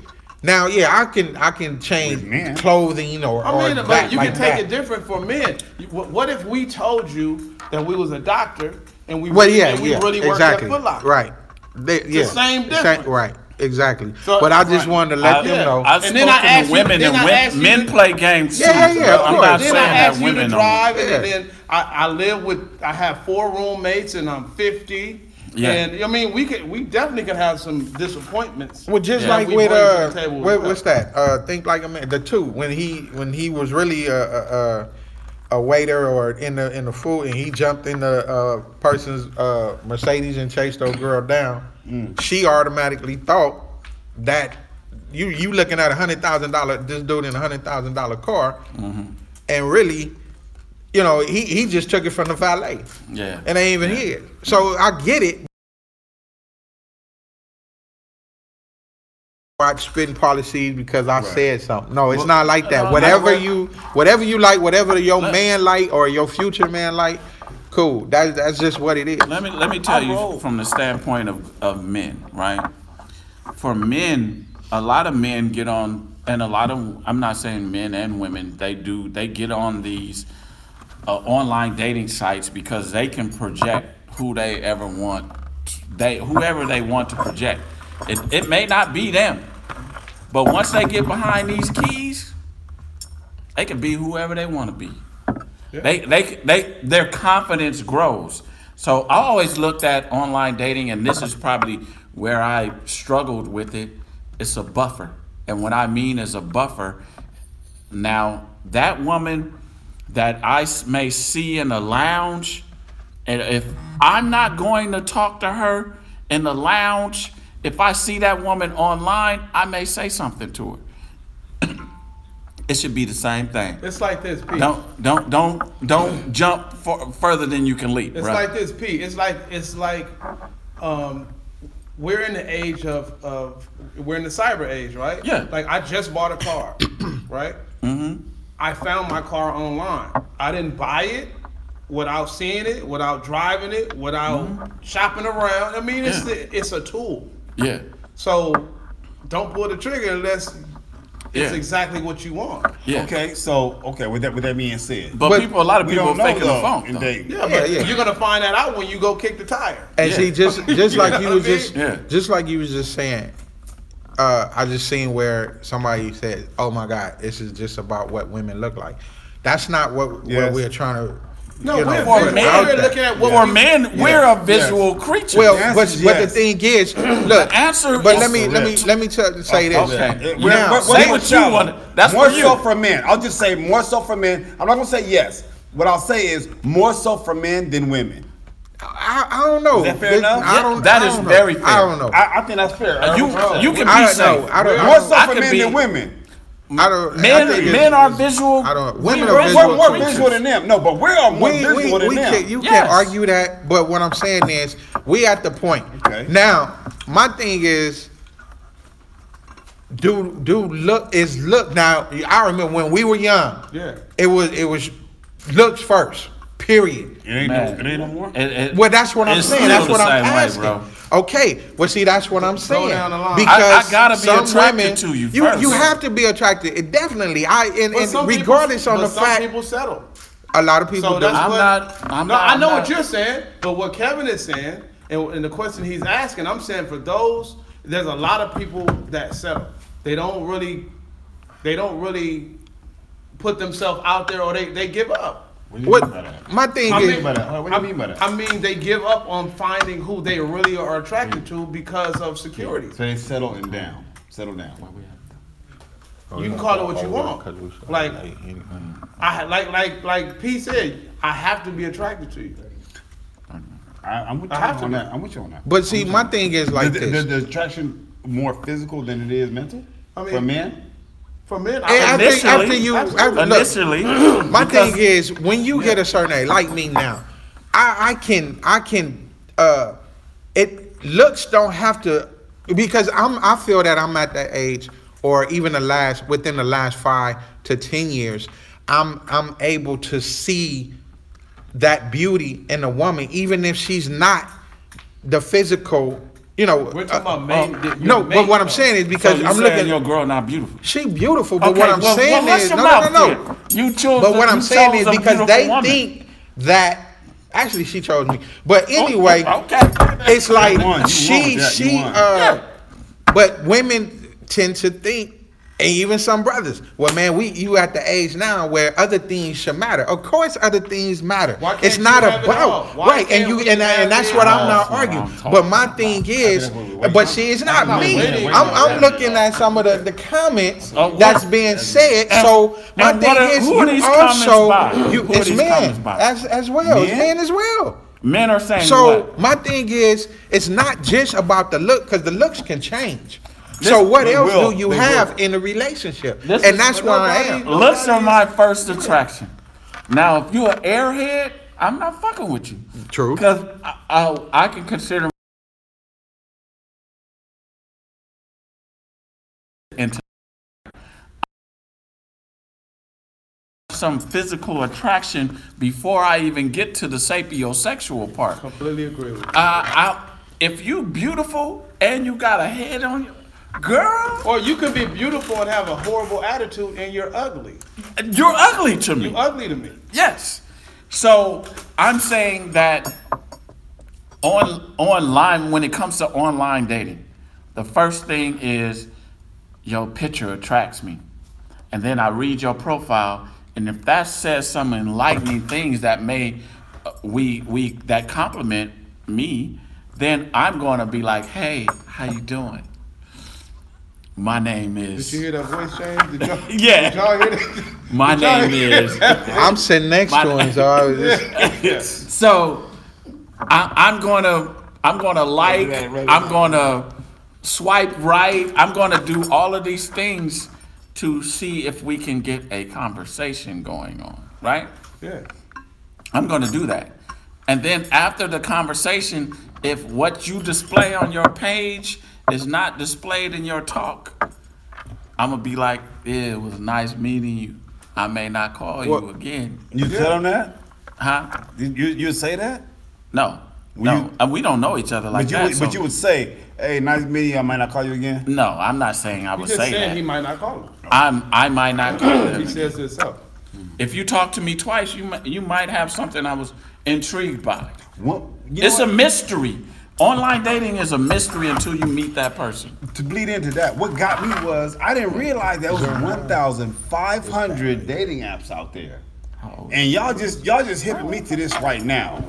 Now, yeah, I can I can change clothing or I or mean, but that you like can take that. it different for men. What what if we told you that we was a doctor and we Well, really, yeah, and we yeah, really worked exactly, at Foot Locker? right. They, yeah, same the difference. right. exactly. So- but I just right. wanted to let I, them yeah. know. I've And then I spoken asked to you- women, then and I women, asked you men play games too. yeah, yeah, of I'm course. not Then saying I that asked you to women drive, don't. and then I, I live with. I have four roommates, and I'm 50. Yeah. And I mean, we could, we definitely could have some disappointments. Well, just that like we with uh, what, what's that? Uh, think like a man. The two when he when he was really a a, a, a waiter or in the in the food and he jumped in the uh, person's uh, Mercedes and chased those girl down. Mm. She automatically thought that you you looking at a hundred thousand dollar this dude in a hundred thousand dollar car, Mm-hmm. and really. You know, he, he just took it from the valet. Yeah. And ain't even here. So I get it. Watch spitting policies because I said something. No, it's not like that. no, Whatever no, you, whatever you like, whatever your man like or your future man like, cool. That's that's just what it is. Let me let me tell you from the standpoint of, of men, right? For men, a lot of men get on, and a lot of I'm not saying men and women, they do they get on these uh, online dating sites because they can project who they ever want, they whoever they want to project. It it may not be them, but once they get behind these keys, they can be whoever they want to be. They, they, they, their confidence grows. So I always looked at online dating, and this is probably where I struggled with it. It's a buffer. And what I mean is a buffer. Now, that woman that I may see in a lounge, and if I'm not going to talk to her in the lounge, if I see that woman online, I may say something to her. it should be the same thing. It's like this, Pete. Don't don't don't don't jump for, further than you can leap. It's like this, Pete. It's like it's like um, we're in the age of of we're in the cyber age, right? Yeah. Like I just bought a car, right? Mm-hmm. I found my car online. I didn't buy it without seeing it, without driving it, without shopping around. I mean, it's Mm-hmm. Yeah. the, it's a tool. Yeah, So don't pull the trigger unless it's Yeah. exactly what you want. yeah. Okay, so okay, with that with that being said, But, But people, a lot of people are don't faking the phone. in though. dating. Yeah, but yeah. you're gonna find that out when you go kick the tire. And Yeah. see, just just like you was mean, just Yeah. just like you was just saying, uh, I just seen where somebody said, "Oh my God, this is just about what women look like." That's not what what we're trying to. No, you know, we're, For we're, we're looking at what For we- men, we're a visual creature. Well, The but answer is but the thing is, look. answer But is let me let me let me tell, say this. Okay. Yeah, You we're- now, we're- say what you want. That's more for you. so for men. I'll just say more so for men. I'm not gonna say yes. What I'll say is more so for men than women. I, I don't know. Is that fair This- enough? I don't. that I is don't know. very fair. I don't know. I, I, I think that's fair. you you can be I don't safe. know. I don't. I more don't, so I for could men be- than women. I don't. I Men, think men are visual. I don't. we- Women we're are We're more creatures. visual than them. No, but we're all more we, visual we, than we them. can, you Yes. can't argue that, but what I'm saying is, we at the point. Okay. Now, my thing is, do do look is look now. I remember when we were young. Yeah. It was it was looks first. Period. It ain't Man, no, it ain't no more. it- it- Well, that's what I'm saying. That's what I'm same way, asking. Okay. Well, see, that's what I'm saying. down the line. Because I- I gotta be some attracted women, to you You, first. you have to be attracted. It definitely. I and, and some people- regardless on but the some fact, people settle. a lot of people So do. that's I'm what, not- I'm no, not- I know I'm what you're saying, but what Kevin is saying, and, and the question he's asking, I'm saying for those, there's a lot of people that settle. They don't really, they don't really put themselves out there, or they, they give up. What do you mean by that? my thing I is, mean, by that? What do you mean by that? I mean, they give up on finding who they really are attracted to because of security. So they settle and down. Settle down. You can call it what you want. Oh, oh, like, I like, like, like P said, I have to be attracted to you. I, I'm with you I have on to. that. I'm with you on that. but see, my thing is like the, this. the, the attraction more physical than it is mental I mean- for men. For men, And I I, think Initially, after you, absolutely. after, look, initially, my thing is when you get a certain age, like me now, I, I can, I can, uh, it looks don't have to because I'm, I feel that I'm at that age, or even the last within the last five to ten years, I'm, I'm able to see that beauty in a woman, even if she's not the physical. You know, We're talking uh, about main- uh, no, but what I'm saying is so because you I'm looking. your girl not beautiful. She beautiful, but Okay, what I'm well, saying well, is no, no, no, no. You chose. But a- what I'm saying is because they woman. think that actually she chose me. But anyway, okay. it's like You won, you she she uh But women tend to think, and even some brothers, well, man, we you at the age now where other things should matter. Of course, other things matter. Why can't It's you not have it all? about Why right, and can't you and, have and that's what I'm not arguing. I'm But my about. thing is, but see, it's not not me. waiting, I'm, I'm looking at some of the, the comments Oh, that's being said. And- So my thing are- is, who are you these comments also you Who are it's these men as as well. It's Men? men as well. Men are saying So what? my thing is, it's not just about the look, because the looks can change. So what else will. do you They have will. in a relationship? This and that's But where I am. Looks are my first attraction. Now, if you're an airhead, I'm not fucking with you. True. Because I, I, I can consider into some physical attraction before I even get to the sapiosexual part. Completely agree with you. I, I, if you beautiful and you got a head on you, girl, Or you can be beautiful and have a horrible attitude and you're ugly. you're ugly to me. You ugly to me. Yes. So I'm saying that on online when it comes to online dating, the first thing is your picture attracts me. And then I read your profile and if that says some enlightening things that may uh, we we that compliment me, then I'm going to be like, "Hey, how you doing?" My name is. Did you hear that voice change? Did y'all, Yeah. Did y'all hear that? My Did name hear is I'm sitting next My- to him, so I was just, So I, I'm gonna I'm gonna like I'm gonna swipe right. I'm gonna do all of these things to see if we can get a conversation going on. Right? Yeah. I'm gonna do that. And then after the conversation, if what you display on your page is not displayed in your talk, I'm gonna be like, yeah, it was nice meeting you. I may not call you again. You tell him that? Huh? You you say that? No. Well, no. you- and we don't know each other like but you that. would, but you would say, "Hey, nice meeting you. I might not call you again." No, I'm not saying I would just say said that. he might not call him. I'm, I might not call He him. says it himself. Mm-hmm. If you talk to me twice, you might, you might have something I was intrigued by. What, you It's know a what? mystery. Online dating is a mystery until you meet that person. to bleed into that. What got me was I didn't realize there was 1,500 dating apps out there. And y'all just y'all just hipping me to this right now.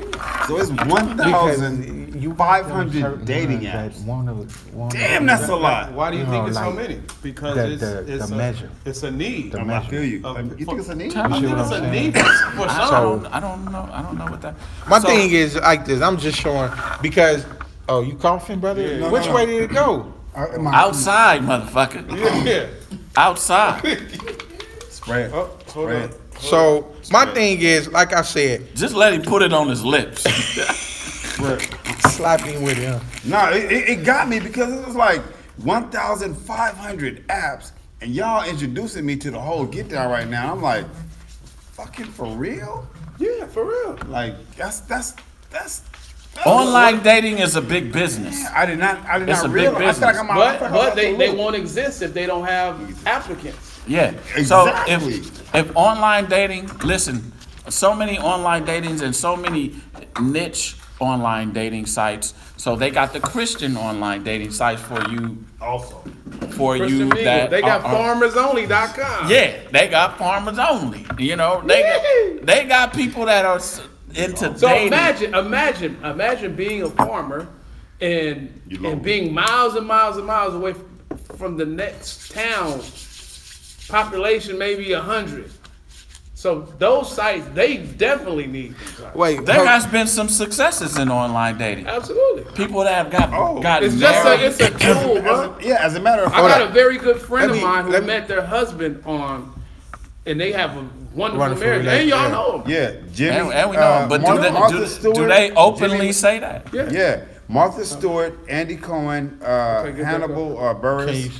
So it's 1,500 dating apps. Damn, that's a lot. Why do you You think know, it's so many? Because the- it's, the- it's the a, measure. It's a need. I, mean, I feel you. Of- you think it's a need? I think it's a need for, for I some. don't, I don't know. I don't know what that. my So- thing is like this. I'm just showing because. Oh, you coughing, brother? Yeah. No, Which no, way did it go? Outside, motherfucker. Yeah. Outside. Spread. Oh, hold Spread. on. So my thing is, like I said, Just let him put it on his lips. slapping with him. No, it, it, it got me because it was like 1,500 apps, and y'all introducing me to the whole get down right now. I'm like, fucking for real? Yeah, for real. Like that's that's that's. That's Online dating is a big business. I did not. I did It's not a big realize. I feel like business. I'm out- I But like but I'm they, out the they loop. won't exist if they don't have applicants. Yeah. Exactly. So if if online dating, listen, so many online datings and so many niche online dating sites. So they got the Christian online dating sites for you Also, for Christian you Mingle. that They got are- are- farmersonly.com. Yeah, they got farmers only. You know, they got, they got people that are s- into So dating. imagine, imagine, imagine being a farmer and and being miles and miles and miles away from the next town, population maybe a hundred. So those sites, they definitely need sites. Wait, There has been some successes in online dating. Absolutely. People that have got Oh. got It's just a, it's a tool, as bro. a, yeah. As a matter of fact, I fact, got a very good friend Let of me- mine who me- met their husband on, and they have a wonderful, Wonderful marriage. And y'all relation- know them. yeah, Jimmy. and, and we know, uh, but Mar- do, they, do, Stewart, do they openly Jimmy- say that? Yeah. Yeah, Martha Stewart, Andy Cohen, uh, Okay, Hannibal uh, Buress. You-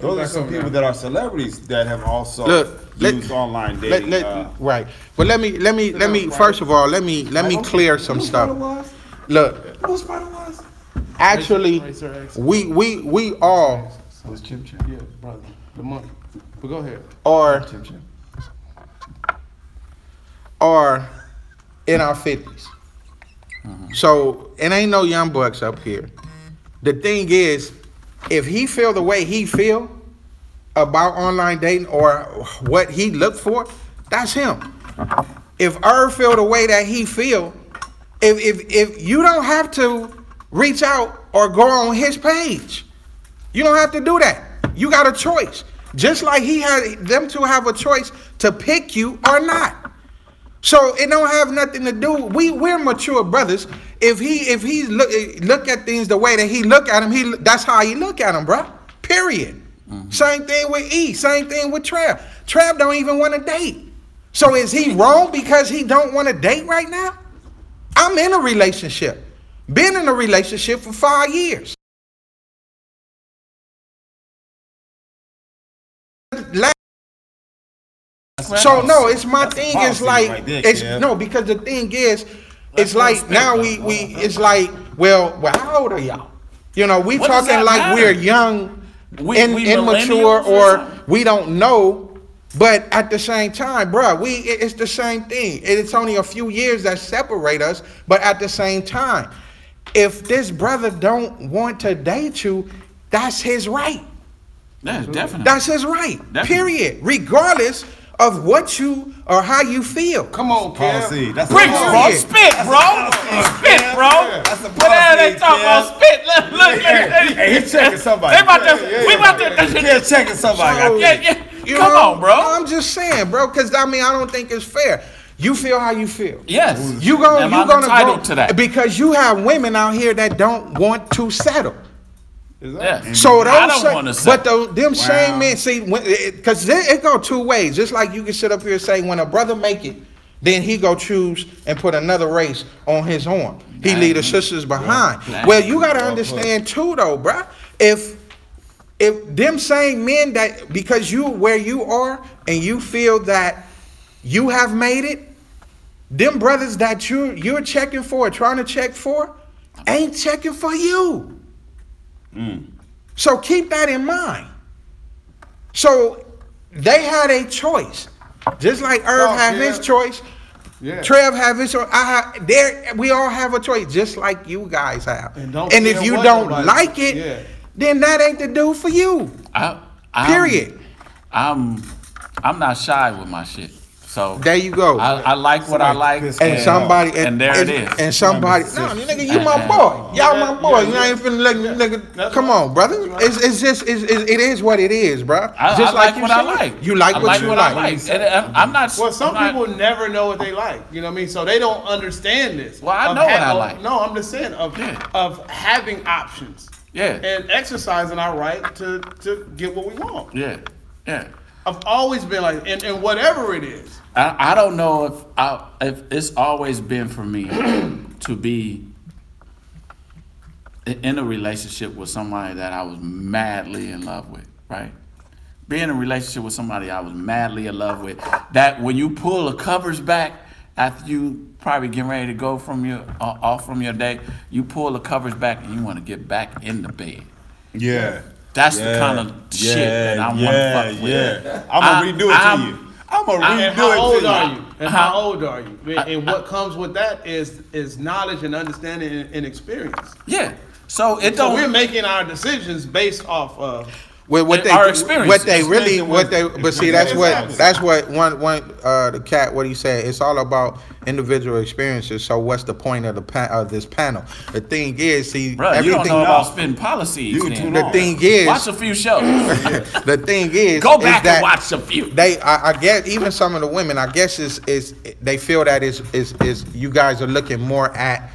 Those are some people now. that are celebrities that have also Look, let- used online dating. let, uh, right. But let me let me let me first of all let me let me clear some stuff. Look, actually, Right, sir, excellent. we we we all was Chim Chim, Yeah, brother. The money. But go ahead. are are in our 50s. So, it ain't no young bucks up here. The thing is, if he feel the way he feel about online dating or what he looked for, that's him. If Irv feel the way that he feel, if if if you don't have to reach out or go on his page, you don't have to do that. You got a choice. Just like he had them to have a choice to pick you or not. So it don't have nothing to do. We we're mature brothers. If he if he look look at things the way that he look at him, he that's how he look at them, bro. Period. Mm-hmm. Same thing with E. Same thing with Trav. Trav don't even want to date. So is he wrong because he don't want to date right now? I'm in a relationship. Been in a relationship for five years. So no, it's my That's thing. It's like right there, it's Kev. no because the thing is, it's like now bro. we we it's like well well how old are y'all? You know we What talking like matter? we're young, We- in, we immature, or we don't know. But at the same time, bruh, we it's the same thing. It's only a few years that separate us. But at the same time, if this brother don't want to date you, that's his right. Yeah, definitely. That's his right. Definitely. Period. Regardless of what you or how you feel. Come on, Kev. Policy. That's a Bricks, policy. bro. Spit, bro. Spit, bro. That's a What the hell they policy, talking about? Spit. Look, look, look. Hey, he's checking somebody. They about to. We about to. Yeah, checking somebody. So- Yeah, yeah. You Come know, on, bro. I'm just saying, bro, because I mean I don't think it's fair. You feel how you feel. Yes. You gonna Am you I gonna entitled go to that? because you have women out here that don't want to settle. Yeah. So those I don't sa- want but the, them same men see because it, it go two ways. Just like you can sit up here and say when a brother make it, then he go choose and put another race on his horn. He leave the sisters behind. Dang. Well, you got to understand too, though, bruh. If if them same men that because you where you are and you feel that you have made it, them brothers that you you're checking for, trying to check for, ain't checking for you. So keep that in mind. So they had a choice, just like Irv Oh, have yeah. his choice. Yeah. Trev have his choice. I have, there, we all have a choice, just like you guys have. And don't if you don't nobody- like it, Yeah. then that ain't the dude for you. I, I'm, Period. I'm. I'm not shy with my shit. So There you go. I, I like what I like. and somebody, and, and there and, it is. And somebody, no, nigga, you my boy. Y'all my boy. You ain't finna let me, nigga. That's Come on, brother. It's, it's just, it's, it's, what it is, bro. I, Just I like, you what I like. You like I what like you what like. I like. And I'm, I'm not. Well, some I'm not- people never know what they like. You know what I mean? So they don't understand this. Well, I know what I like. No, I'm just saying of Yeah. of having options Yeah. and exercising our right to to get what we want. Yeah. Yeah. I've always been like, and, and whatever it is. I, I don't know if I, if it's always been for me to be in a relationship with somebody that I was madly in love with, right? Being in a relationship with somebody I was madly in love with, that when you pull the covers back after you probably getting ready to go from your uh, off from your day, you pull the covers back and you want to get back in the bed. Yeah. That's the kind of shit that I wanna yeah, fuck with. Yeah. I'm gonna redo it I'm- to you. I'm gonna I'm- redo And how it old are you. you? And how old are you? And, and what comes with that is is knowledge and understanding and, and experience. Yeah. So it So don't. we're making our decisions based off of What they, Our what they really, what they, but see, that's what, that's what one, one, uh, the cat, what he said. It's all about individual experiences. So what's the point of the pa- of this panel? The thing is, see, you everything. don't know about spitting policies. You the thing is, Watch a few shows. the thing is, Go is back that and watch a few. They, I, I guess, even some of the women, I guess, is is they feel that is is is you guys are looking more at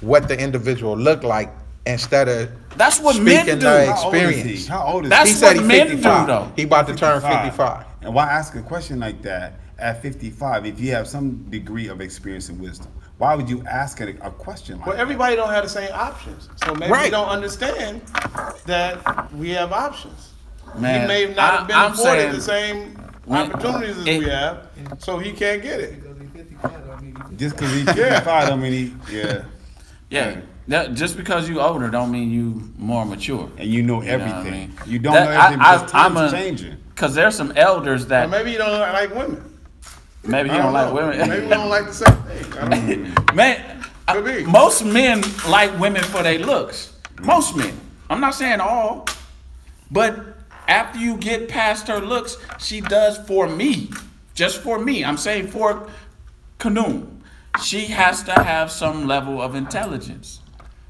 what the individual look like instead of That's what men speaking do. the How old is he? experience. How old is That's he he? said what he men do, 55. though. He about to turn 55. And why ask a question like that at 55 if you have some degree of experience and wisdom? Why would you ask a, a question like well, that? everybody don't have the same options. So maybe Right. we don't understand that we have options. Man, he may not I- have been I'm afforded saying the same when- opportunities as it- we have, so he can't get it. Just because he's 55 don't mean he, yeah. Yeah. That- just because you older don't mean you more mature. And you know You know what I everything. mean? You don't That- know everything I- because I- I'm time's a- changing. Cause there's some elders Or that maybe you don't like women. maybe you I don't, like women. Maybe we don't like the same thing. I don't know. Man, I- Could be. most men like women for their looks. Most men. I'm not saying all. But after you get past her looks, she does for me, just for me. I'm saying for Canoe. She has to have some level of intelligence.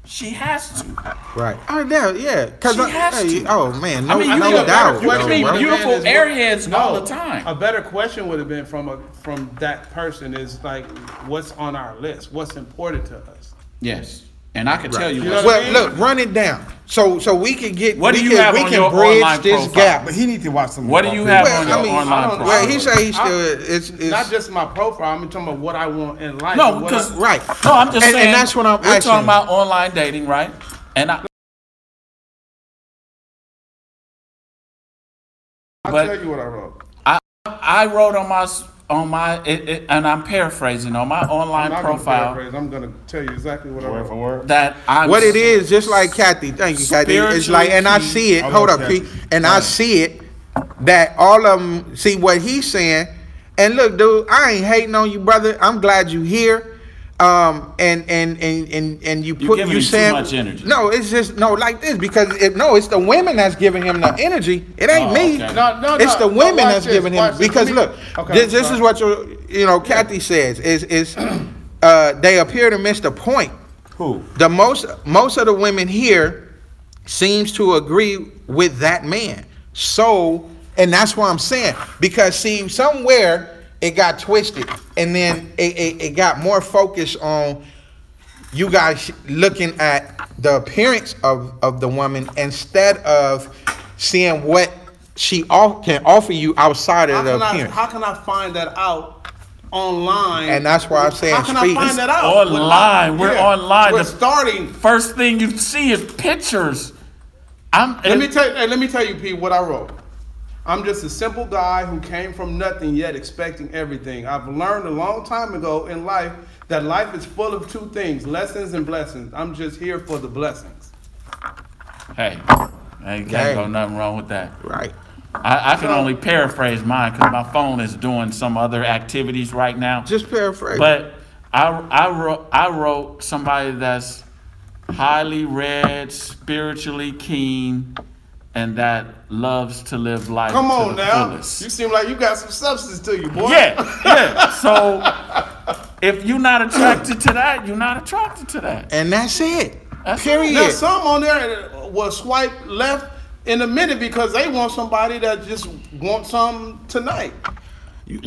She has to. Right. Oh yeah, yeah. Cause She I, has hey, to. oh man, no, I mean, you no think a doubt. better- you though, mean bro. beautiful Man is what- airheads all the time. A better question would have been from a from that person is like, what's on our list? What's important to us? Yes, and I can tell you. You know what I Well, mean? look, run it down. So so we can get What we do you can, have we on can your bridge online this profile? gap. But he needs to watch some. What do you have Well, on your I mean, online profile? Well, he say he still. It's, it's, not just my profile. I'm talking about what I want in life. No, because right. No, I'm just And- saying. and that's what I'm We're asking. talking about online dating, right? And I. I'll but- tell you what I wrote. I I wrote on my s- on my it, it, and I'm paraphrasing on my I'm online not gonna profile. I'm gonna tell you exactly what I Word for word. that I'm what it is, just like Kathy. Thank you, Kathy. It's like, and I see it. Hold up, Kathy. And I see it that all of them see what he's saying. And look, dude, I ain't hating on you, brother. I'm glad you here. Um, and and and and and you You put you him too saying much energy. no, it's just no like this because it, no, it's the women that's giving him the energy. It ain't Oh, me. okay. No, no, it's no, the women watch that's this, giving him watch because me- look, Okay, this, this is what you you know Kathy says is is uh, they appear to miss the point. Who? The most most of the women here seems to agree with that man. So, and that's what I'm saying because see somewhere it got twisted, and then it, it, it got more focused on you guys looking at the appearance of of the woman instead of seeing what she off, can offer you outside How of the can, I, appearance. how can I find that out online? And that's why I'm saying How can speak. I find that out? Online. We're online. We're The- starting. First thing you see is pictures. I'm. Let me tell you. Hey, let me tell you, Pete, what I wrote. I'm just a simple guy who came from nothing yet expecting everything. I've learned a long time ago in life that life is full of two things: lessons and blessings. I'm just here for the blessings. Hey, ain't Hey. can't go nothing wrong with that. right. I, I can So- only paraphrase mine because my phone is doing some other activities right now. Just paraphrase. But I, I wrote I wrote somebody that's highly read, spiritually keen, and that loves to live life Come to on the now. fullest. You seem like you got some substance to you, boy. Yeah, yeah. So if you're not attracted to that, you're not attracted to that. and that's it. That's Period. There's some on there that will swipe left in a minute because they want somebody that just wants some tonight.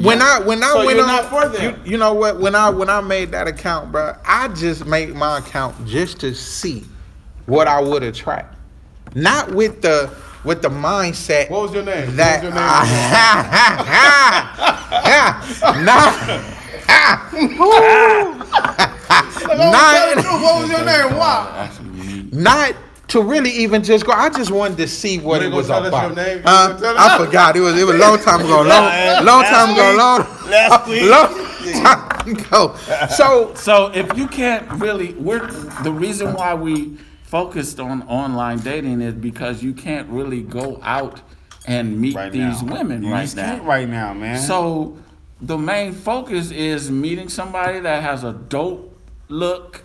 When I when I So went on, not for them. You, you know what? When I when I made that account, bro, I just made my account just to see what I would attract, not with the with the mindset. What was your name? What That was your name? not Tell not what was your name? Why? Not to really even just go. I just wanted to see what You it was gonna us about. your name? Uh, gonna tell I forgot. It was it was a long time ago. Long long time ago. Long Last week. long time ago. So So if you can't really, we're the reason why we focused on online dating is because you can't really go out and meet Right these now. women You right just now. can't right now, man. So the main focus is meeting somebody that has a dope look,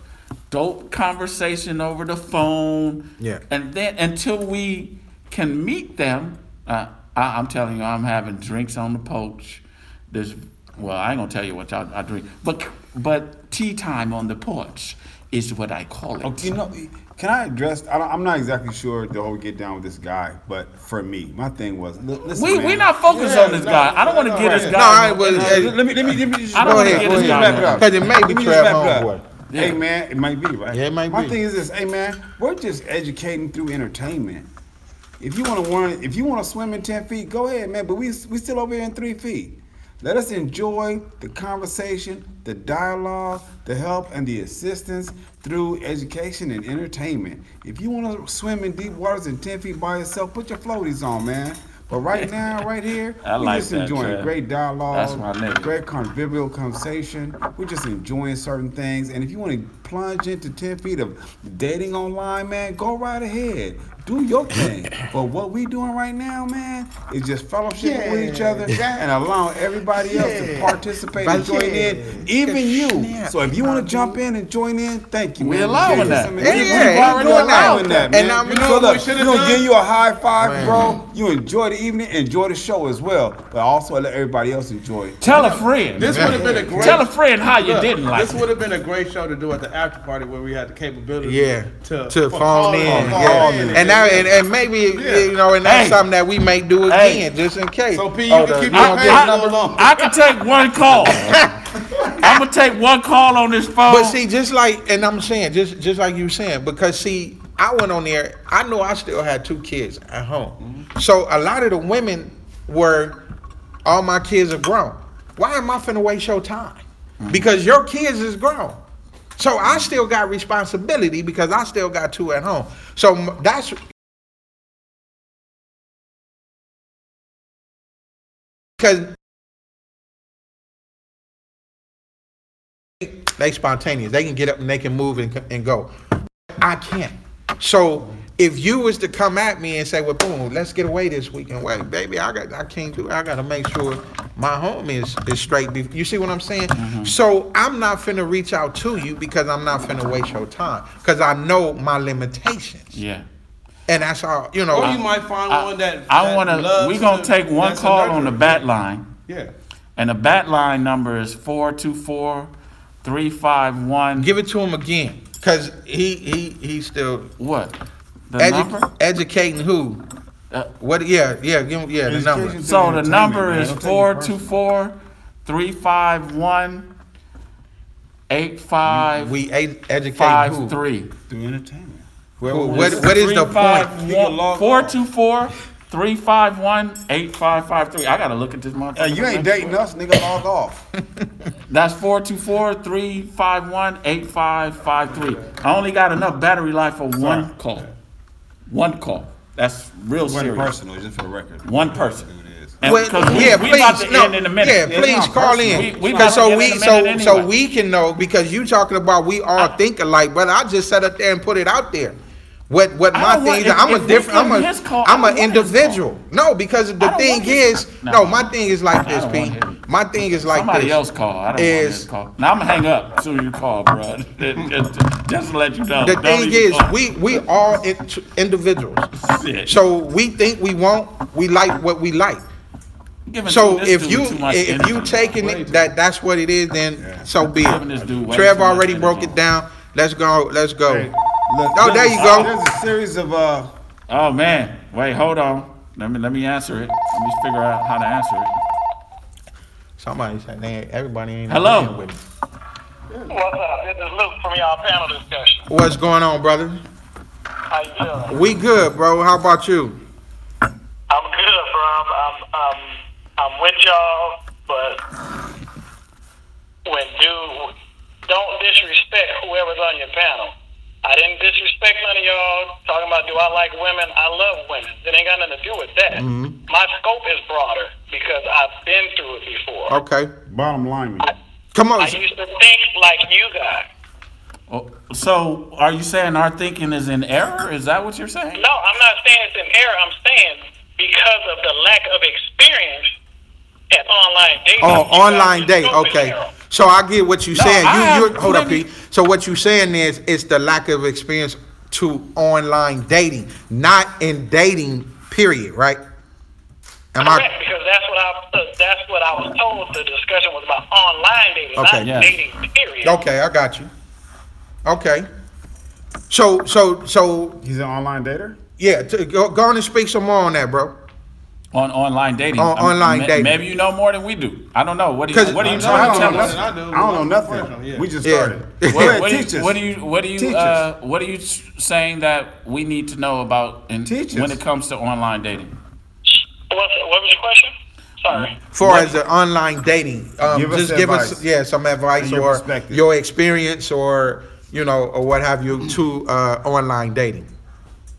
dope conversation over the phone. Yeah. And then until we can meet them, uh, I, I'm telling you, I'm having drinks on the porch. There's, well, I ain't gonna tell you what I, I drink, but but tea time on the porch is what I call it. Oh, you know, can I address? I don't, I'm not exactly sure the whole get down with this guy, but for me, my thing was, listen, we man. we not focused Yeah, on this no, guy. I don't want to no, get this guy. No, I was- Hey, let me let me let me just I don't Go ahead, get go this ahead. guy. wrap it up. 'Cause may be Let me Trav just wrap it up. homeboy. Yeah. Hey man, it might be right. Yeah, it might My be. My thing is this, hey man, we're just educating through entertainment. If you want to learn, if you want to swim in ten feet, go ahead, man. But we we still over here in three feet. Let us enjoy the conversation, the dialogue, the help, and the assistance through education and entertainment. If you want to swim in deep waters and ten feet by yourself, put your floaties on, man. But right now, right here, we're like just that, enjoying Trev. great dialogue, great convivial conversation. We're just enjoying certain things. And if you want to plunge into ten feet of dating online, man, go right ahead. Do your thing. but what we doing right now, man, is just fellowship with each other and allowing everybody else to participate But and join yeah. in, even you. Yeah. So if you want to jump in and join in, thank you. We man. allowing that. Yeah, we- yeah, we've yeah, that. allowing that, And man. I'm- you know so what we look, should've we're gonna give you a high five, Man. bro. You enjoy the evening, enjoy the show as well, but also let everybody else enjoy it. Tell a friend. This would have been a great. Tell a friend how you Look, didn't like This would have been a great show to do at the after party where we had the capability. Yeah, To, to for phone calling- in, call yeah, in and now and, and maybe you know, and that's Hey. something that we may do Hey. again, just in case. So, P, you oh, can keep you your don't page get- number long. I can take one call. I'm gonna take one call on this phone. But see, just like, and I'm saying, just just like you were saying, because see, I went on there. I know I still had two kids at home, mm-hmm. so a lot of the women were, all my kids are grown. Why am I finna waste your time? Mm-hmm. Because your kids is grown. So I still got responsibility because I still got two at home. So that's because they spontaneous. They can get up and they can move and, and go. I can't. So if you was to come at me and say, "Well, boom, let's get away this weekend," wait, baby, I got, I can't do. I got to make sure my home is is straight. You see what I'm saying? Mm-hmm. So I'm not finna reach out to you because I'm not finna waste your time because I know my limitations, yeah. and that's all. You know. Or you might find I, one that. I that wanna. loves We gonna to- take one call on the bat line, Yeah. and the bat line number is four two four three five one. Give it to him again, cause he he he still What? The edu- number? educating who? Uh, What? Yeah, yeah, give him yeah the number. Education So the entertainment, number man. is Don't take it four personal. two four three five one eight five We ed- educate who? five three. Through entertainment. Well, what what is the point? You can log Four on. two four three five one eight five five three. I gotta look at this motherfucker. Hey, you ain't dating us, nigga. Log off. That's four two four three five one eight five five three. I only got enough battery life for one call. One call. That's real Wasn't serious. personal, just for the record. One person. Who it is. And Well, 'cause we, yeah, we about to please, no, end in a minute. yeah, please call personal. in We, we so we end in a so minute so we can know because you talking about we all think alike, but I just sat up there and put it out there. What what my don't want- thing is? if- I'm if a different. I'm couldn't a his call, I I'm an individual. No, because the thing want his is, no, No. my thing is like I this, don't P. My thing is like Somebody this. else call. I don't is- want his call. Now I'm gonna hang up as soon as you call, bro. Just to let you know. The Don't thing is, call. we we all individuals. So we think we want, we like what we like. Giving So if you if you taking it that that's what it is, then so be it. dude Trev already broke it down. Let's go. Let's go. Hey, look, Oh, there you a- go. There's a series of uh, Oh man, wait, hold on. Let me let me answer it. Let me figure out how to answer it. Somebody said, "Man, everybody ain't Hello. with me." What's up? This is Luke from y'all panel discussion. What's going on, brother? How you feeling? We good, bro. How about you? I'm good, bro. I'm, I'm, I'm, I'm with y'all, but when dude, don't disrespect whoever's on your panel. I didn't disrespect none of y'all talking about do I like women? I love women. It ain't got nothing to do with that. Mm-hmm. My scope is broader because I've been through it before. Okay. bottom line. Man. Come on. I used to think like you guys. Oh, so are you saying our thinking is in error? Is that what you're saying? No, I'm not saying it's in error. I'm saying because of the lack of experience at online dating. Oh, online are date. Okay. now. So I get what you No, saying. I You you hold up, plenty- P. So what you're saying is it's the lack of experience to online dating, not in dating. Period. Right? Am Correct, I? because that's what I uh, that's what I was told. The discussion was about online dating, Okay. not Yes. dating. Period. Okay, I got you. Okay. So so so He's an online dater. yeah. T- go go on and speak some more on that, bro. On online dating. On- I mean, online ma- dating. Maybe you know more than we do. I don't know. What are 'Cause- you, what are you I trying to tell us? I do. I don't know nothing. yeah. We just Yeah. started. What- Go What, teach do you, us. what do you what do you uh, what are you saying that we need to know about in, Teach when us. it comes to online dating? What's, what was your question? Sorry. For as the online dating, um, Give us just give us yeah some advice your or your experience or you know or what have you to uh, online dating.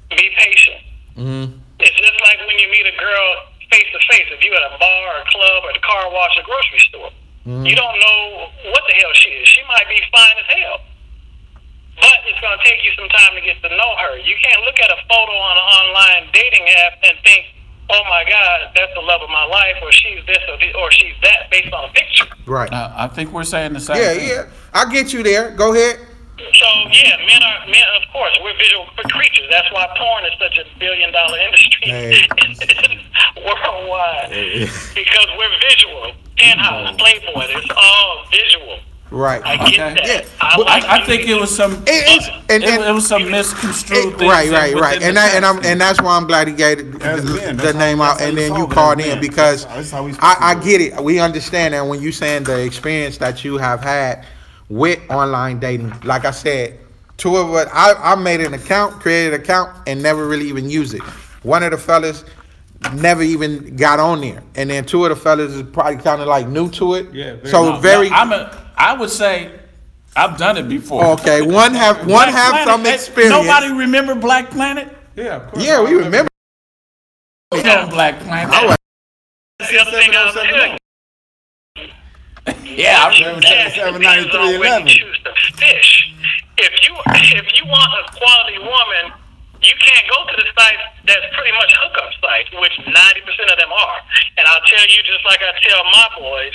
Be patient. Mm-hmm. It's just like when you meet a girl face to face. If you at a bar or a club or the car wash or grocery store, Mm-hmm. you don't know what the hell she is. She might be fine as hell. but it's going to take you some time to get to know her. You can't look at a photo on an online dating app and think, "Oh my God, that's the love of my life," or "She's this or, the, or she's that," based on a picture. Right. Uh, I think we're saying the same Yeah, thing. yeah. I get you there. Go ahead. So yeah, men are men. Of course, we're visual creatures. That's why porn is such a billion dollar industry Hey. worldwide because we're visual. Penthouse, Playboy, it's all visual. Right. I Okay. get that. Yeah, I, but like I, I think it was some. It- it's and, it, and it was some misconstrued it- right, right, right, and that, and I'm and that's why I'm glad he gave it- the, the that's how- name out, and then you called in because That's how we supposed I, I get it. We understand, and when you saying the experience that you have had with online dating, like I said, two of us, I, I made an account, created an account, and never really even used it. One of the fellas never even got on there, and then two of the fellas is probably kind of like new to it. Yeah, very so new. very. No, I'm a. I would say, I've done it before. Okay, one have one Black have Planet, some experience. Nobody remember Black Planet? Yeah, of course. yeah, we remember. We know Black Planet. I was- the other thing I'll tell you. Yeah, I remember. That 7, depends 93, on where 11. you choose to fish. If you if you want a quality woman, you can't go to the sites that's pretty much hookup sites, which ninety percent of them are. And I'll tell you, just like I tell my boys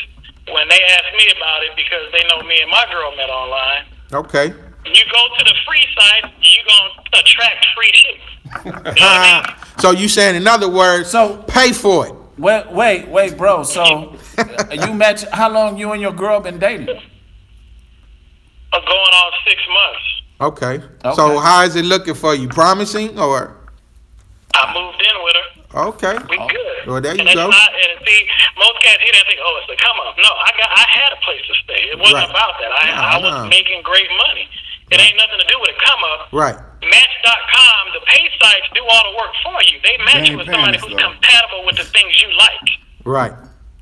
when they ask me about it, because they know me and my girl met online. Okay. You go to the free site, you gonna attract free chicks. You know I mean? so you saying in other words, So- pay for it. Wait, wait, wait, bro. So uh, you met? How long you and your girl been dating? Uh, going on six months. Okay. Okay. So how is it looking for you? Promising or I moved in with her. okay? We good. Well, there you and it's go. Not, and see, most cats here they think, oh, it's a come up. No, I got, I had a place to stay. It wasn't Right. about that. I, Nah, I was nah. making great money. It ain't nothing to do with a come up. Right. Match.com, the pay sites do all the work for you. They match you with somebody who's though. compatible with the things you like. Right.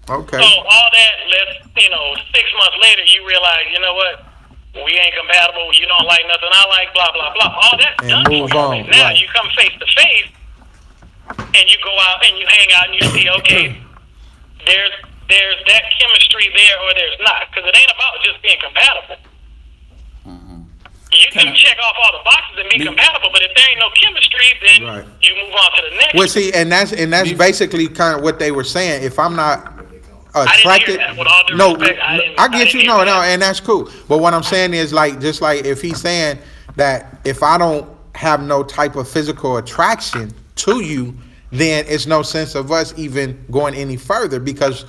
Okay. So all that, let's you know, six months later, you realize, you know what? We ain't compatible. You don't like nothing I like. Blah blah blah. All that's And done. move on, Now right. you come face to face, and you go out and you hang out and you see, okay, there's there's that chemistry there or there's not, because it ain't about just being compatible. You can Can I- check off all the boxes and be Be- compatible, but if there ain't no chemistry, then Right. you move on to the next. Well, see, and that's and that's Be- basically kind of what they were saying. If I'm not attracted, that. With all due no, respect, I I I get didn't you. No, no, and that's cool. But what I'm saying is like just like if he's saying that if I don't have no type of physical attraction to you, then it's no sense of us even going any further because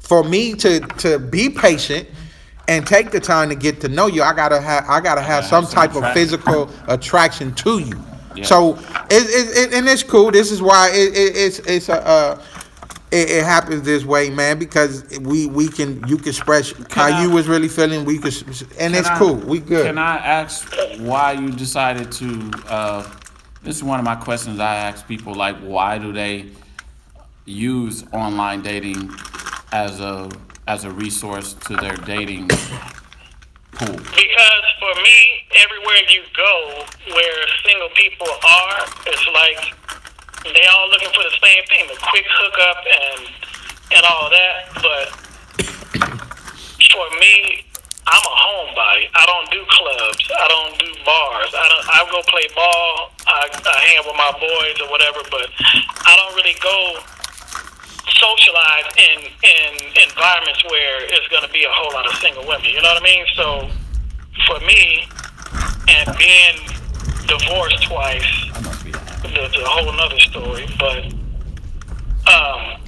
for me to to be patient and take the time to get to know you, I gotta have I gotta have some some type of physical attraction to you. Yeah. So it, it, it and it's cool. This is why it, it, it's it's a. Uh, it, it happens this way, man, because we we can you can express how I- you was really feeling. We could, and it's I- cool. We good. Can I ask why you decided to? Uh, this is one of my questions I ask people. Like, why do they use online dating as a as a resource to their dating pool? Because for me, everywhere you go where single people are, it's like they all looking for the same thing, the quick hookup and and all that. But for me, I'm a homebody. I don't do clubs. I don't do bars. I don't. I go play ball. I, I hang out with my boys or whatever. But I don't really go socialize in in environments where it's going to be a whole lot of single women. You know what I mean? So for me, and being divorced twice, that's a whole nother story. But um,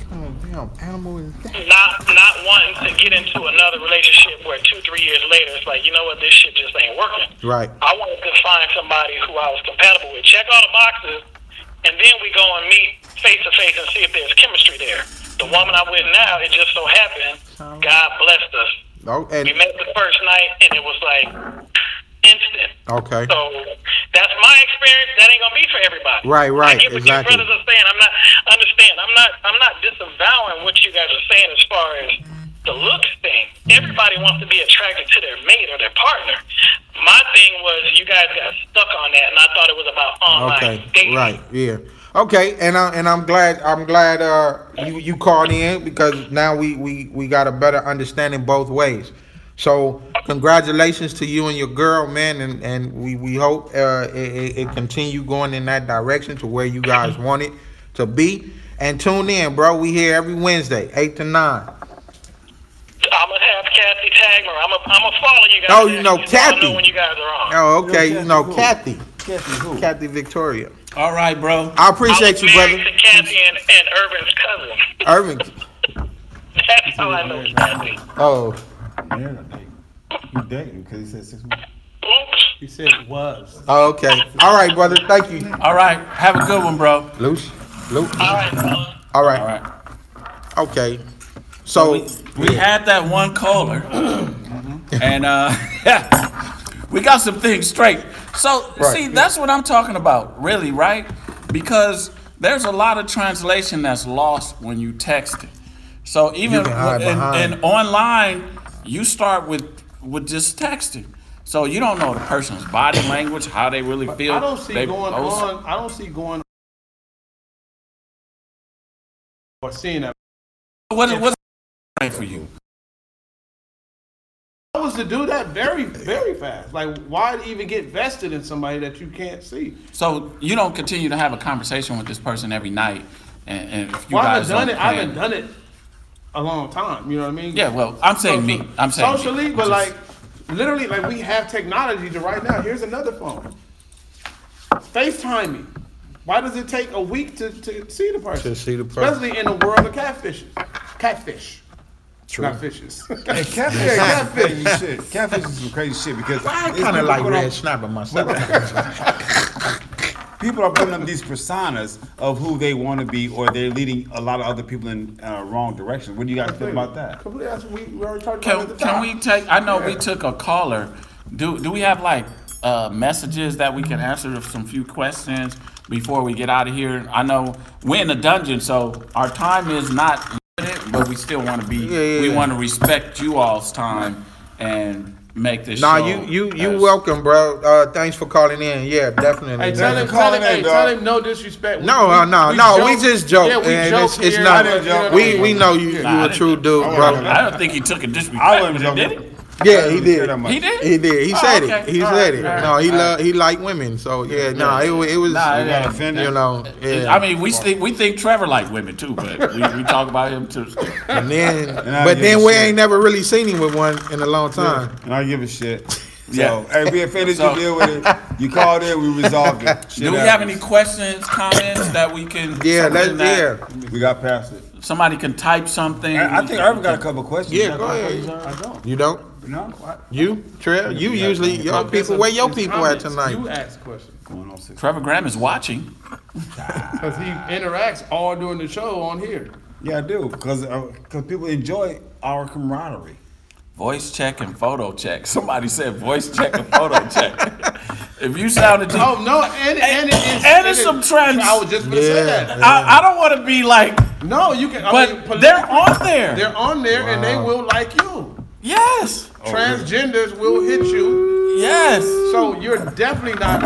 damn, animal is not not wanting to get into another relationship where two three years later it's like you know what this shit just ain't working. Right. I wanted to find somebody who I was compatible with. Check all the boxes, and then we go and meet face to face and see if there's chemistry there. The woman I'm with now, it just so happened, God blessed us. Oh, and We met the first night, and it was like instant. okay. So that's my experience. That ain't gonna be for everybody. Right, right, I get what exactly. your brothers are saying. I'm not understand. I'm not. I'm not disavowing what you guys are saying as far as the looks thing. Everybody wants to be attracted to their mate or their partner. My thing was you guys got stuck on that, and I thought it was about online Okay. dating. Right. Yeah. Okay. And I and I'm glad I'm glad uh you you called in because now we we we got a better understanding both ways. So congratulations to you and your girl, man, and and we we hope uh, it, it, it continue going in that direction to where you guys want it to be. And tune in, bro. We here every Wednesday, eight to nine. I'm gonna have Kathy tag me. I'm gonna I'm gonna follow you guys. Oh, you know Just so I Kathy. know when you guys are on. Oh, okay. Yo, You know, Kathy Kathy, Kathy who? Kathy Victoria. All right, bro. I appreciate you, I was brother. married to Kathy and, and Urban's cousin. Irving. That's how I know Kathy. Oh, Married or dating? He dating because he said six months. He said it was. oh, okay. All right, brother. Thank you. All right. Have a good one, bro. Loose. Loose. All right, fellas. All right. All right. Okay. So we, we had that one caller, and uh, we got some things straight. So Right. see, that's what I'm talking about, really, right? Because there's a lot of translation that's lost when you text it. So even You can in, online, you start with with just texting. So you don't know the person's body language, how they really feel. I don't see They going post- on. I don't see going or seeing that. What, what's for you? I was to do that very, very fast. Like, why even get vested in somebody that you can't see? So you don't continue to have a conversation with this person every night, and, and if you Well, I haven't done don't it. I haven't done it a long time. You know what I mean? Yeah, well, I'm saying me. I'm saying me. socially, but Just- like literally, like we have technology to right now. Here's another phone. FaceTime me. Why does it take a week to, to see the person? To see the person. Especially in the world of catfishes. Catfish. True. Not fishes. Hey, catfish, yeah, catfish is shit. Catfish is some crazy shit because I kind of like put red snapper myself. People are putting up these personas of who they want to be, or they're leading a lot of other people in uh, wrong direction. What do you guys think about that? Completely. We, we already talked Can, at can we take? I know we took a caller. Do do we have like uh, messages that we can answer some few questions before we get out of here? I know we're in a dungeon, so our time is not limited, but we still want to be. Yeah, yeah, we yeah. want to respect you all's time and make this. nah, show you you you as- welcome, bro. Uh, thanks for calling in. Yeah, definitely. Hey, man. tell him, tell him, hey, tell him no disrespect. We- No, we- uh, no, no. We joke. just joke, Yeah, we and joke it's, it's here, not. but, you know what I we we know you you a true dude, bro. I don't think he took a disrespect. I wouldn't with it, joke. did he? Yeah, he did. He did. He did. He Oh, said okay. it. He All said right, it. all No, he all lo- he liked women. So yeah, no, it, wa- it was. Nah, You got yeah. offended? You know, yeah. I mean, we think we think Trevor liked women too, but we, we talk about him too. and then, And but then we shit. ain't never really seen him with one in a long time. And I give a shit. So, Yeah. hey, we offended So- you, deal with it. You called it, we resolved it. Shit Do we have any questions, comments that we can? Yeah, let's something that yeah, We got past it. Somebody can type something. I, I think Irvin got a couple of questions. yeah. Go ahead. couple I don't. You don't? Of questions? No? You, Trev? You usually yeah. your people. Where your people at tonight? You ask questions. Going on oh six. Trevor Graham is watching. Ah. Because he interacts all during the show on here. Yeah, I do. Because because uh, people enjoy our camaraderie. Voice check and photo check. Somebody said voice check and photo check. if you sounded just, Oh, no, and, and, it's, and it's some trends. I was just going to Yeah. say that. I, I don't want to be like, No, you can. I but mean, they're on there. They're on there and they will like you. Yes, Transgenders will hit you. yes. So you're definitely not.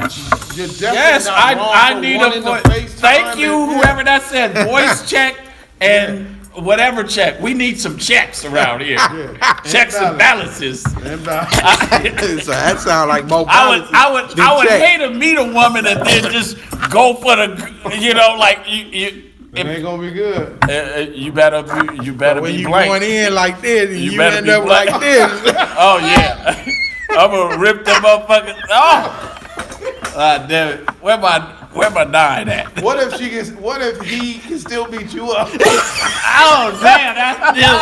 You're definitely Yes, not I, wrong I need a to voice. Thank you, and- whoever that said voice check and whatever check. We need some checks around here. Checks and balances. And, uh, so that sound like Mo. I would, I would, I would check. hate to meet a woman and then just go for the, you know, like you, you, it ain't gonna be good. uh, uh, you better, be, you better when be you blank. going in like this, You you, better end be up black. like this. Oh yeah, I'm gonna rip the motherfuckers. Oh, ah, damn it. Where my, where my nine at? What if she gets? What if he can still beat you up? Oh damn, that's still.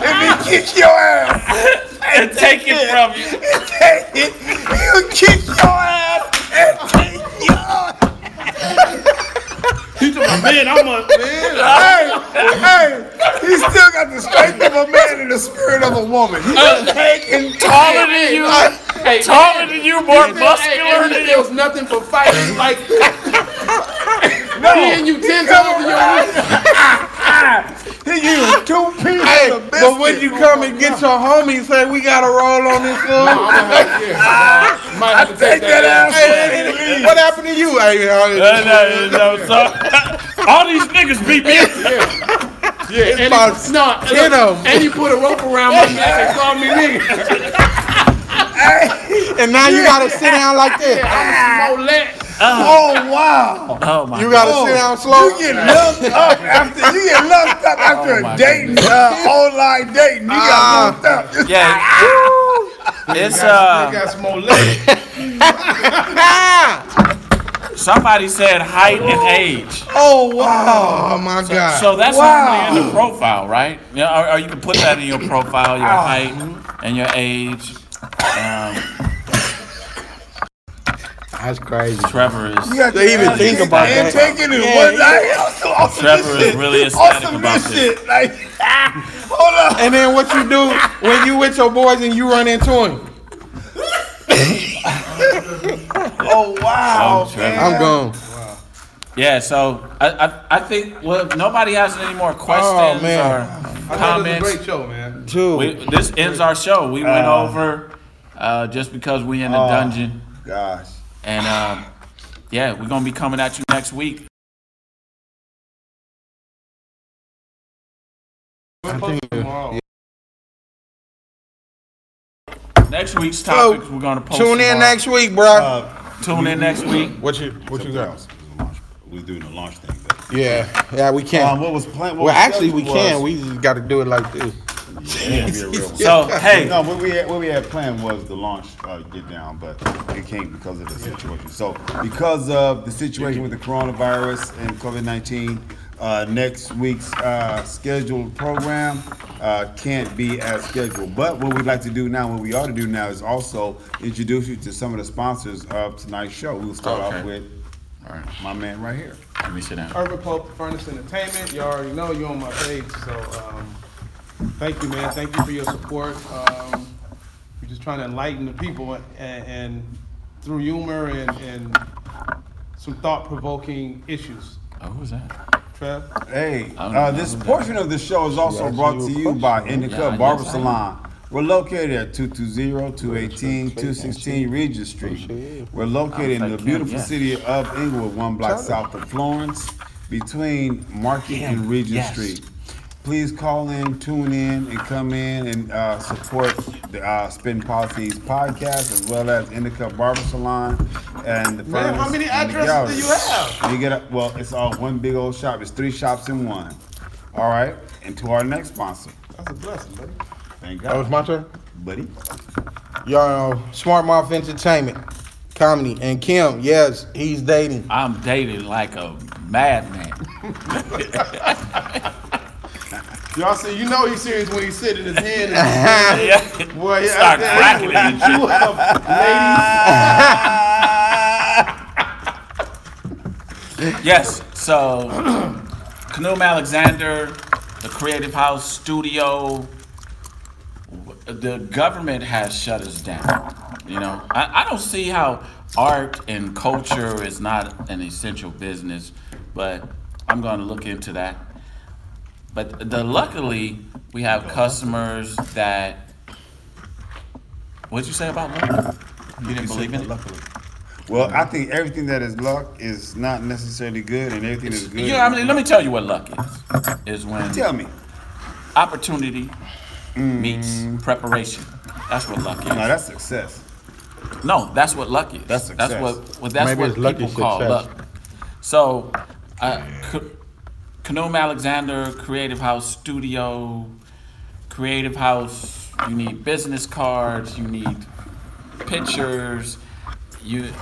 Let me kick your ass. and take it from you. Take it. You kick your ass and take your He told me, man, I'm a man. Hey, hey, he still got the strength of a man and the spirit of a woman. He uh, just taking Taller than you, Hey, taller than you, more Hey, muscular and than he you. feels nothing for fighting. Like No, he and you ten times in your weight. he used two pieces Hey, of biscuit. but when you come and get your homies, say we gotta roll on this one. I'm gonna have, yeah, might have to take, take that ass ass. away and. What happened to you? Hey, Uh, no, no, so, all these niggas beat me. Yeah, and about he, no, 10 of 'em. and he put a rope around my neck and called me nigga. And now you gotta sit down like this. I'm a Smollett. Oh wow! Oh my You gotta sit down slow. You get lumped up after you get lumped up after Oh, a my dating uh, online dating. You Ah. got lumped up. Yeah. It's uh got Smollett. somebody said height and age. Oh wow! Oh my god! So that's Wow. normally in the profile, right? Yeah, or, or you can put that in your profile, your height and your age. Um, That's crazy. Trevor is You got They even to think about and that. taking it Yeah, one night. Also, awesome Trevor is shit. really ecstatic awesome about this this. shit. Like, hold up. And then what you do when you with your boys and you run into him? Oh wow. Oh, Trevor. I'm gone. Yeah, so I, I I think well if nobody has any more questions Oh, man. or I it was a comments. great show, man. Dude. We, this ends our show. We went Uh, over uh, just because we in the Oh. dungeon, Gosh. And um, yeah, we're gonna be coming at you next week. We'll post tomorrow. Next week's So, topics we're gonna post. Tune in tomorrow. next week, bro. Uh, Tune in next week. what you what you got? We're doing the launch thing. But, Yeah, yeah, we um, can. what was planned? well, actually, we can. We just got to do it like this. Yeah, be a real one. So hey, No, what we had, what we had planned was the launch uh, get down, but it came because of the situation. So because of the situation with the coronavirus and COVID nineteen, uh, next week's uh, scheduled program uh, can't be as scheduled. But what we'd like to do now, what we ought to do now, is also introduce you to some of the sponsors of tonight's show. We'll start Okay. off with all right, my man right here. let me sit down. Urban Pope Furnace Entertainment. You already know you're on my page, so um, thank you, man. Thank you for your support. Um, we're just trying to enlighten the people and, and through humor and, and some thought-provoking issues. Oh, who's that? Trev, Hey, uh, this portion of the show is also asked brought to you by Indica Yeah, Barber guess I Salon. We're located at 220-218-216 Regent Street. We're located in the beautiful city of Inglewood, one block south of Florence, between Market and Regent yes. Street. Please call in, tune in, and come in and uh, support the uh, Spitting Policies podcast as well as Indica Barber Salon and the Man, how many and the addresses do you have? You get a, well, it's all one big old shop. It's three shops in one. All right, and to our next sponsor. that's a blessing, buddy. Thank God. That was my turn. buddy. Y'all know, Smart Mouth Entertainment, comedy, and Kim. Yes, he's dating. I'm dating like a madman. Y'all see, you know he's serious when he's sitting his hand in his yeah. Boy, yeah, Start yeah, cracking it and shit. You up, Yes. So, Canoe Alexander, the Creative House Studio. The government has shut us down. You know, I, I don't see how art and culture is not an essential business, but I'm going to look into that. But the luckily we have customers that. What'd you say about luck? You didn't believe in it? Well, I think everything that is luck is not necessarily good, and everything that's good. Yeah, I mean, let me tell you what luck is. Is when tell me. opportunity meets preparation. That's what luck is. No, that's success. No, that's what luck is. That's That's success. what. Well, that's Maybe what it's lucky people call success. luck. So, uh, K- Kanoom Alexander Creative House Studio, Creative House. You need business cards. You need pictures. You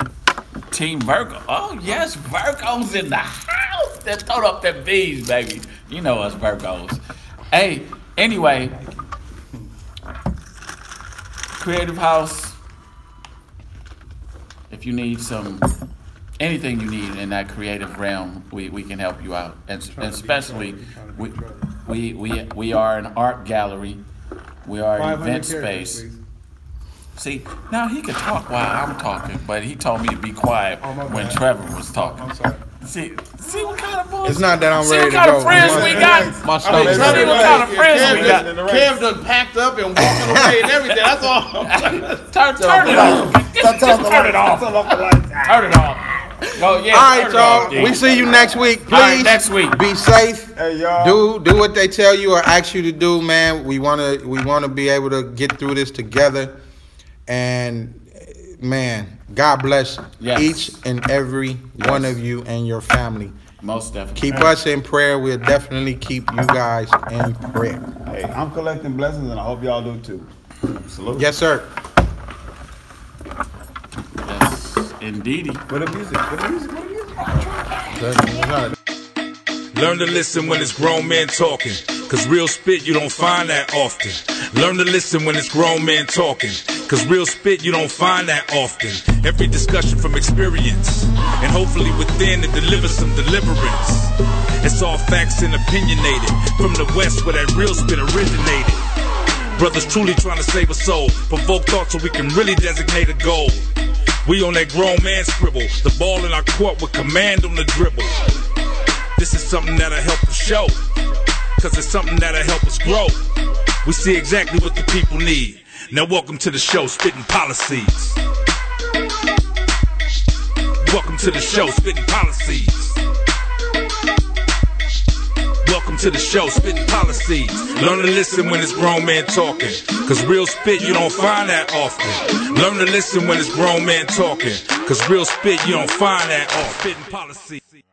Team Virgo. Oh yes, Virgos in the house. They throw up them bees, baby. You know us Virgos. Hey, anyway, Creative House. If you need some anything you need in that creative realm, we, we can help you out. And, and especially we, we we we are an art gallery. We are an event space. See, now he could talk while I'm talking, but he told me to be quiet Oh, my when bad. Trevor was talking. I'm sorry. See, see what kind of bullshit. It's not that I'm see ready what to kind go. of friends My- we got. My I mean, stomach See Trevor, what hurt. kind of friends Kev we got. done- Kev done packed up and walking away and everything. That's all. Turn, turn it off. Just, just turn it off. Turn off the lights. Turn it off. Oh yeah. All right, y'all. off. We see you next week. Please All right, next week. be safe. Hey, y'all. Do do what they tell you or ask you to do, man. We wanna we wanna be able to get through this together. And eh, man, God bless Yes. each and every one of you and your family. Most definitely. Keep us in prayer. We'll definitely keep you guys in prayer. Hey, I'm collecting blessings, and I hope y'all do too. Salute. Yes, sir. Yes, indeedy. Where the music? Where the music? Where the music? Learn to listen when it's grown men talking. Cause real spit you don't find that often. Learn to listen when it's grown men talking. Cause real spit you don't find that often. Every discussion from experience. And hopefully within it delivers some deliverance. It's all facts and opinionated. From the west where that real spit originated. Brothers truly trying to save a soul. Provoke thought so we can really designate a goal. We on that grown man scribble. The ball in our court with command on the dribble. This is something that'll help us show. Cause it's something that'll help us grow. We see exactly what the people need. Now welcome to the show, Spitting Policies. Welcome to the show, Spitting Policies. Welcome to the show, Spitting Policies. Learn to listen when it's grown man talking. Cause real spit you don't find that often. Learn to listen when it's grown man talking. Cause real spit you don't find that often. Spitting Policies.